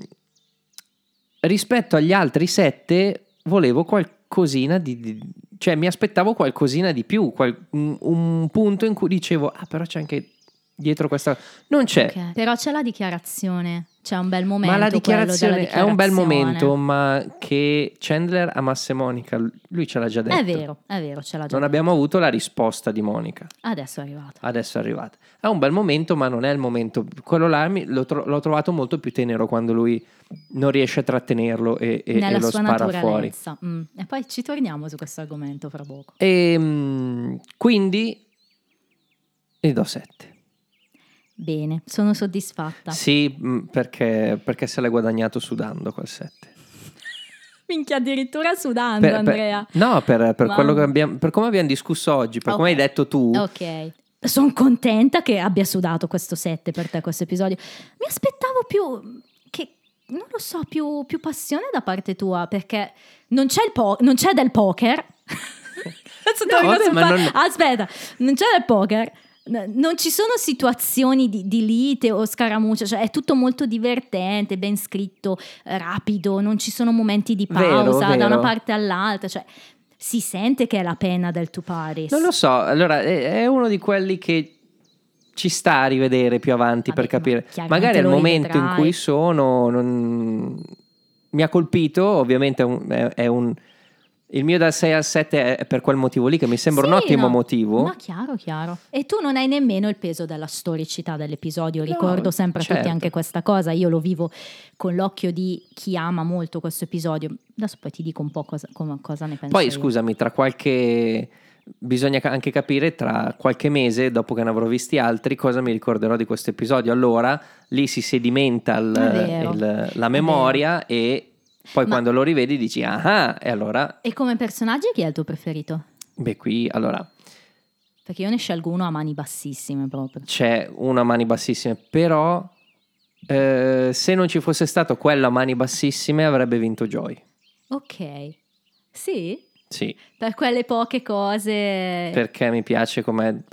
rispetto agli altri sette volevo qualcosina di... di- cioè mi aspettavo qualcosina di più, qual- un, un punto in cui dicevo, ah però c'è anche dietro questa... Non c'è. Ok. Però c'è la dichiarazione, c'è un bel momento. Ma la della dichiarazione è un bel dichiarazione. momento, ma che Chandler amasse Monica, lui ce l'ha già detto. È vero, è vero, ce l'ha già Non detto. abbiamo avuto la risposta di Monica. Adesso è arrivato. Adesso è arrivata. È un bel momento, ma non è il momento. Quello là l'ho, tro- l'ho trovato molto più tenero quando lui non riesce a trattenerlo e, e- e lo spara fuori. Mm. E poi ci torniamo su questo argomento fra poco. E mm, quindi gli do 7. Bene, sono soddisfatta. Sì, mm, perché, perché se l'è guadagnato sudando quel 7. Minchia, addirittura sudando, Per- per- Andrea. no, per, per quello che abbiamo, per come abbiamo discusso oggi, per come Ok. hai detto tu. Ok. Sono contenta che abbia sudato questo 7 per te, questo episodio. Mi aspettavo più, che, non lo so, più, più passione da parte tua, perché non c'è, il po- non c'è del poker. No, vabbè, non- Aspetta, non c'è del poker. Non ci sono situazioni di, di lite o scaramuccia, cioè è tutto molto divertente, ben scritto, rapido, non ci sono momenti di Vero, pausa da una vero. parte all'altra, cioè si sente che è la pena del Two Paris. Non lo so, allora è, uno di quelli che ci sta a rivedere più avanti Vabbè, per capire. ma Magari al momento in cui sono non- mi ha colpito, ovviamente è un, è un- il mio dal 6 al 7 è per quel motivo lì che mi sembra un Sì, ottimo no. motivo. Ma chiaro, chiaro. E tu non hai nemmeno il peso della storicità dell'episodio. Ricordo sempre a tutti certo. anche questa cosa. Io lo vivo con l'occhio di chi ama molto questo episodio. Adesso poi ti dico un po' cosa, cosa ne penso. Poi io. scusami, tra qualche bisogna anche capire tra qualche mese, dopo che ne avrò visti altri, cosa mi ricorderò di questo episodio. Allora lì si sedimenta il- il- la memoria e poi Ma- quando lo rivedi dici ah, e allora E come personaggi chi è il tuo preferito? beh qui allora Perché io ne scelgo uno a mani bassissime proprio. c'è una a mani bassissime, però eh, se non ci fosse stato quello a mani bassissime avrebbe vinto Joy. Ok. Sì? Sì, Per quelle poche cose. perché mi piace come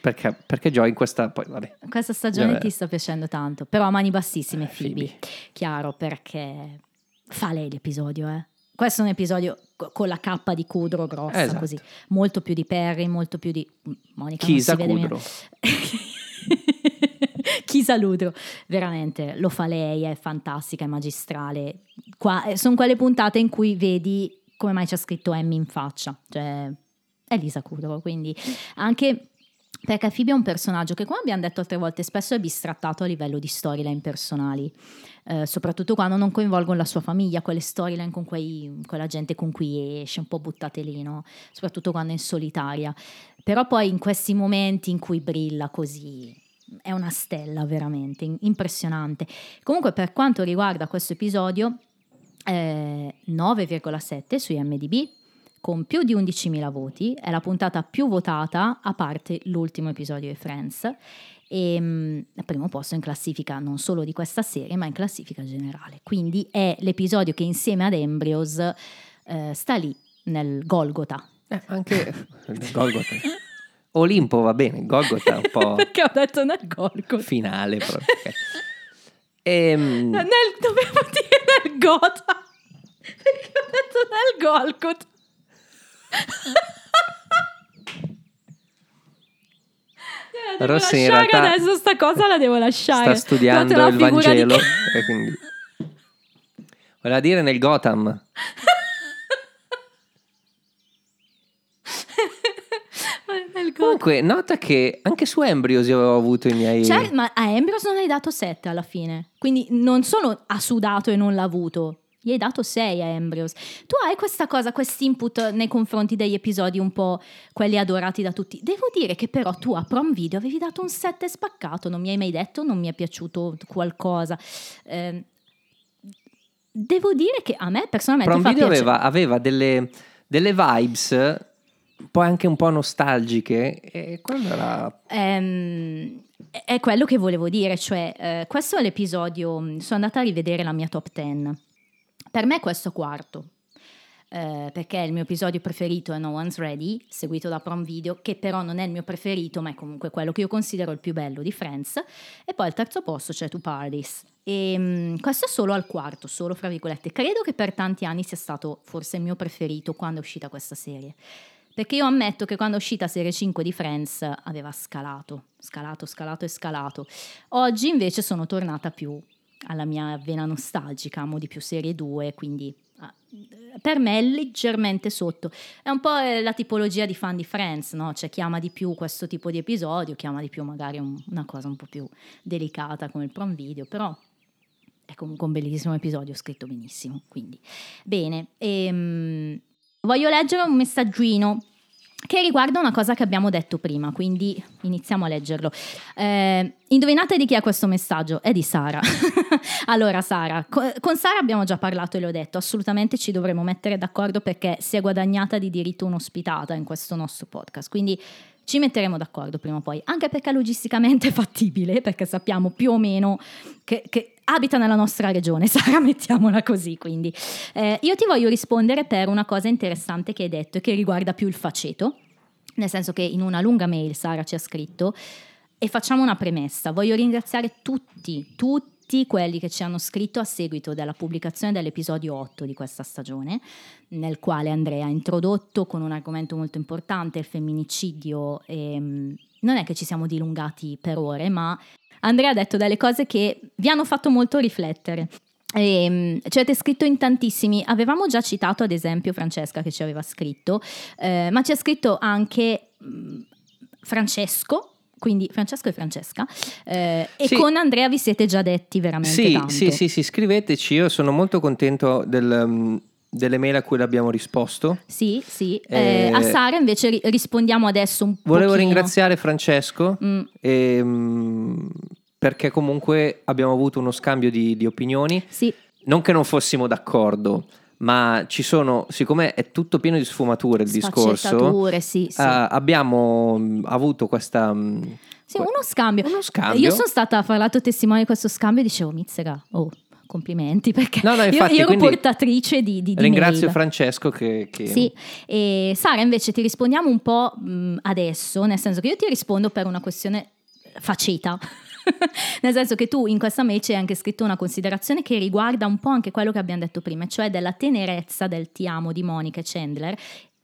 perché, perché Joy in questa poi vabbè. Questa stagione Vabbè. ti sta piacendo tanto, però a mani bassissime, Eh, Phoebe. Phoebe. Chiaro, perché fa lei l'episodio, eh. Questo è un episodio co- con la cappa di Kudro grossa, Esatto. così. Molto più di Perry, molto più di... mm, Monica Chisa Kudro. Chisa Ludro, veramente lo fa lei, è fantastica, è magistrale. Qua, eh, sono quelle puntate in cui vedi come mai c'è scritto Emmy in faccia, cioè è Lisa Kudrow, quindi anche perché Phoebe è un personaggio che, come abbiamo detto altre volte, spesso è bistrattato a livello di storyline personali, eh, soprattutto quando non coinvolgono la sua famiglia, quelle storyline con quei- quella gente con cui esce, un po' buttate lì, no? soprattutto quando è in solitaria. Però poi in questi momenti in cui brilla così, è una stella veramente impressionante. Comunque per quanto riguarda questo episodio, eh, 9,7 su IMDb, con più di 11.000 voti, è la puntata più votata a parte l'ultimo episodio di Friends e al primo posto in classifica non solo di questa serie ma in classifica generale. Quindi è l'episodio che insieme ad Embryos eh, sta lì nel Golgota. Eh, anche Golgotha. Olimpo va bene, Golgotha è un po' Perché ho detto nel Golgota? finale proprio. Ehm, Nel, dovevo dire nel Gotha. Perché ho detto nel Golgotha. Rossi in realtà adesso sta cosa la devo lasciare. sta studiando la il Vangelo che- e quindi voleva dire nel Gotham. Comunque, nota che anche su Embryos io avevo avuto i miei Cioè, ma a Ambrose non hai dato 7 alla fine. Quindi non solo ha sudato e non l'ha avuto. Gli hai dato 6 a Ambrose. Tu hai questa cosa, questo input nei confronti degli episodi un po' quelli adorati da tutti. Devo dire che però tu a Prom Video avevi dato un 7 spaccato, non mi hai mai detto, non mi è piaciuto qualcosa. Ehm, devo dire che a me personalmente Prom Video aveva, aveva delle, delle vibes poi anche un po' nostalgiche e quello era Ehm, è quello che volevo dire, cioè eh, questo è l'episodio, sono andata a rivedere la mia top 10, per me questo quarto, eh, perché il mio episodio preferito è No One's Ready, seguito da Prom Video, che però non è il mio preferito, ma è comunque quello che io considero il più bello di Friends, e poi al terzo posto c'è Two Parties. E mh, questo è solo al quarto, solo fra virgolette. Credo che per tanti anni sia stato forse il mio preferito quando è uscita questa serie. Perché io ammetto che quando è uscita serie 5 di Friends aveva scalato, scalato, scalato e scalato. Oggi invece sono tornata più alla mia vena nostalgica, amo di più serie 2, quindi ah, per me è leggermente sotto. È un po' la tipologia di fan di Friends, no? C'è chi ama di più questo tipo di episodio, chi ama di più magari un- una cosa un po' più delicata come il prom video, però è comunque un bellissimo episodio, scritto benissimo. Quindi, bene. ehm, voglio leggere un messaggino che riguarda una cosa che abbiamo detto prima, quindi iniziamo a leggerlo. Eh, indovinate di chi è questo messaggio? È di Sara. allora, Sara, co- con Sara abbiamo già parlato e le ho detto, assolutamente ci dovremo mettere d'accordo perché si è guadagnata di diritto un'ospitata in questo nostro podcast, quindi ci metteremo d'accordo prima o poi, anche perché logisticamente è fattibile, perché sappiamo più o meno che, che abita nella nostra regione, Sara, mettiamola così. Quindi eh, io ti voglio rispondere per una cosa interessante che hai detto e che riguarda più il faceto, nel senso che in una lunga mail Sara ci ha scritto e facciamo una premessa. Voglio ringraziare tutti, tutti quelli che ci hanno scritto a seguito della pubblicazione dell'episodio 8 di questa stagione, nel quale Andrea ha introdotto con un argomento molto importante il femminicidio. E, mm, non è che ci siamo dilungati per ore, ma Andrea ha detto delle cose che vi hanno fatto molto riflettere. E, mm, ci avete scritto in tantissimi, avevamo già citato ad esempio Francesca che ci aveva scritto, eh, ma ci ha scritto anche mh, Francesco quindi Francesco e Francesca. Eh, e Sì. con Andrea vi siete già detti veramente Sì, tanto. sì, sì, sì, scriveteci. Io sono molto contento del, um, delle mail a cui l'abbiamo risposto. Sì, sì. Eh, Eh, a Sara invece ri- rispondiamo adesso un po'. Volevo ringraziare Francesco Mm. ehm, perché comunque abbiamo avuto uno scambio di, di opinioni. Sì, Non che non fossimo d'accordo, ma ci sono, siccome è tutto pieno di sfumature il discorso, sì, sì. eh, abbiamo mm, avuto questa... mm, Sì, uno scambio. Uno scambio. Io sono stata a far lato testimone di questo scambio e dicevo, Mizzega, oh, complimenti, perché No, no, io- infatti, io, ero portatrice di, di, di Ringrazio mail. Francesco che... che- Sì, e Sara invece ti rispondiamo un po' mh, adesso, nel senso che io ti rispondo per una questione faceta. nel senso che tu in questa mail hai anche scritto una considerazione che riguarda un po' anche quello che abbiamo detto prima, cioè della tenerezza del ti amo di Monica Chandler.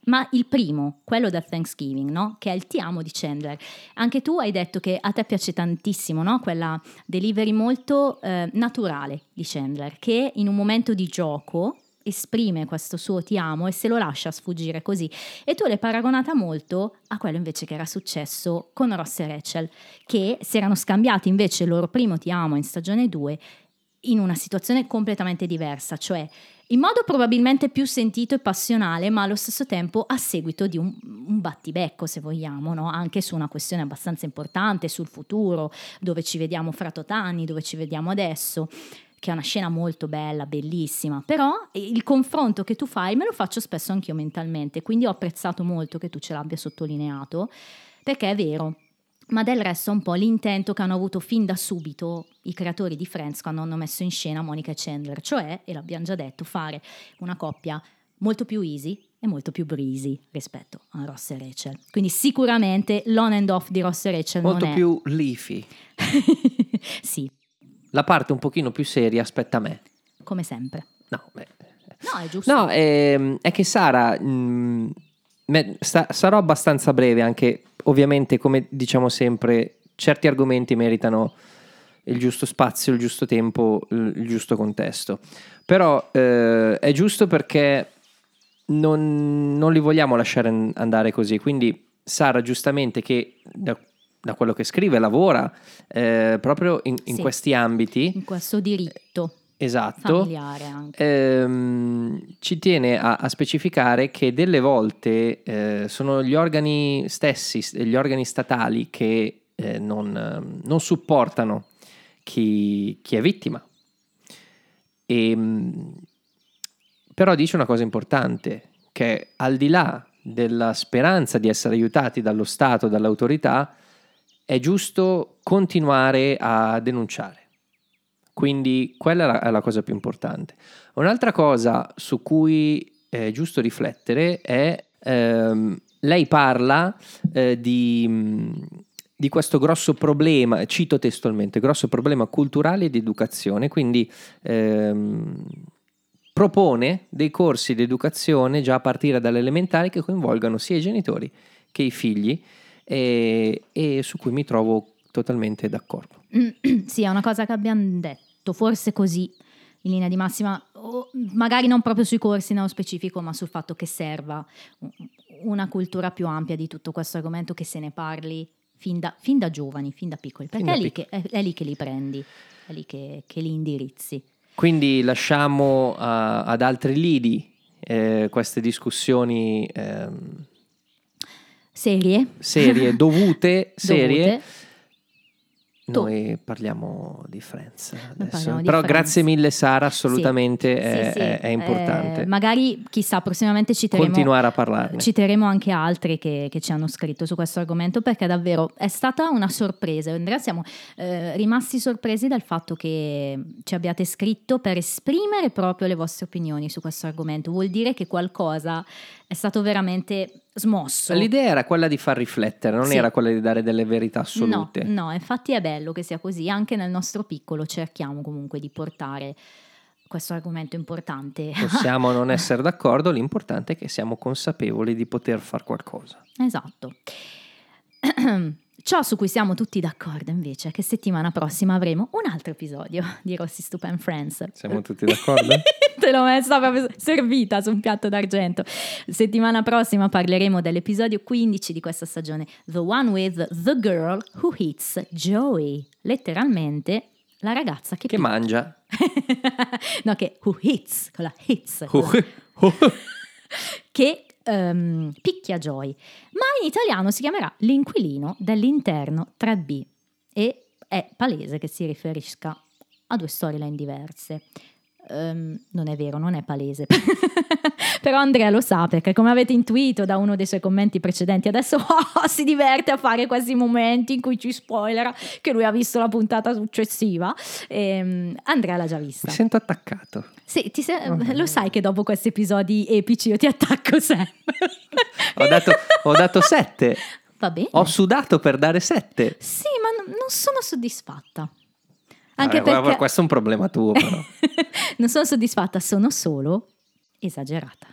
Ma il primo, quello del Thanksgiving, no? Che è il ti amo di Chandler. Anche tu hai detto che a te piace tantissimo, no? Quella delivery molto eh, naturale di Chandler, che in un momento di gioco esprime questo suo ti amo e se lo lascia sfuggire così. E tu l'hai paragonata molto a quello invece che era successo con Ross e Rachel, che si erano scambiati invece il loro primo ti amo in stagione 2 in una situazione completamente diversa, cioè in modo probabilmente più sentito e passionale, ma allo stesso tempo a seguito di un, un battibecco, se vogliamo, no? anche su una questione abbastanza importante, sul futuro, dove ci vediamo fra Totani, dove ci vediamo adesso che è una scena molto bella, bellissima, però il confronto che tu fai me lo faccio spesso anch'io mentalmente, quindi ho apprezzato molto che tu ce l'abbia sottolineato, perché è vero, ma del resto è un po' l'intento che hanno avuto fin da subito i creatori di Friends quando hanno messo in scena Monica e Chandler, cioè, e l'abbiamo già detto, fare una coppia molto più easy e molto più breezy rispetto a Ross e Rachel. Quindi sicuramente l'on and off di Ross e Rachel Molto non è... più leafy. sì, La parte un pochino più seria aspetta a me. come sempre. No, beh. No, è giusto. No, ehm, è che Sara, mh, sarò abbastanza breve anche, ovviamente come diciamo sempre, certi argomenti meritano il giusto spazio, il giusto tempo, il giusto contesto. Però eh, è giusto perché non, non li vogliamo lasciare an- andare così. Quindi Sara, giustamente, che da, da quello che scrive lavora eh, proprio in, in Sì. questi ambiti, in questo diritto esatto, familiare anche. ehm, ci tiene a, a specificare che delle volte eh, sono gli organi stessi, gli organi statali che eh, non, ehm, non supportano chi, chi è vittima. E, mh, però dice una cosa importante, che al di là della speranza di essere aiutati dallo Stato, dall'autorità, è giusto continuare a denunciare. Quindi quella è la, è la cosa più importante. Un'altra cosa su cui è giusto riflettere è, ehm, lei parla eh, di, mh, di questo grosso problema, cito testualmente, grosso problema culturale e di educazione, quindi ehm, propone dei corsi di educazione già a partire dalle elementari che coinvolgano sia i genitori che i figli e, e su cui mi trovo totalmente d'accordo. sì, è una cosa che abbiamo detto, forse così in linea di massima, magari non proprio sui corsi nello specifico, ma sul fatto che serva una cultura più ampia di tutto questo argomento, che se ne parli fin da, fin da giovani, fin da piccoli, perché da è, lì piccoli. che, è, è lì che li prendi, è lì che, che li indirizzi. Quindi lasciamo a- ad altri lidi eh, queste discussioni ehm, Serie. serie dovute, serie. Dovute. Noi parliamo di Friends adesso. parliamo di Però Friends. grazie mille Sara, assolutamente Sì, è, sì, è- è importante Eh, magari, chissà, prossimamente citeremo, continuare a parlarne. citeremo anche altri che, che ci hanno scritto su questo argomento perché davvero è stata una sorpresa. Andrea, siamo eh, rimasti sorpresi dal fatto che ci abbiate scritto per esprimere proprio le vostre opinioni su questo argomento. Vuol dire che qualcosa è stato veramente smosso. L'idea era quella di far riflettere, non Sì. era quella di dare delle verità assolute. No, no, infatti è bello che sia così, anche nel nostro piccolo cerchiamo comunque di portare questo argomento importante. Possiamo non essere d'accordo, l'importante è che siamo consapevoli di poter fare qualcosa. Esatto. Ciò su cui siamo tutti d'accordo invece è che settimana prossima avremo un altro episodio di Rossi Stupen Friends. Siamo tutti d'accordo? Te l'ho messa proprio servita su un piatto d'argento. Settimana prossima parleremo dell'episodio 15 di questa stagione, The One with the Girl Who Hits Joey. Letteralmente la ragazza che... che mangia. no, che who hits, con la hits. con la- che ehm, picchia Joy, ma in italiano si chiamerà l'inquilino dell'interno 3B e è palese che si riferisca a due storyline diverse. Ehm, non è vero, non è palese. Però Andrea lo sa perché come avete intuito da uno dei suoi commenti precedenti, adesso oh, si diverte a fare questi momenti in cui ci spoilera che lui ha visto la puntata successiva. Ehm, Andrea l'ha già vista. Mi sento attaccato. Sì, ti se- lo sai che dopo questi episodi epici io ti attacco sempre. Ho dato, ho dato sette. Va bene. Ho sudato per dare sette. Sì, ma non- non sono soddisfatta. Anche eh, perché... Questo è un problema tuo, però. non sono soddisfatta, sono solo esagerata.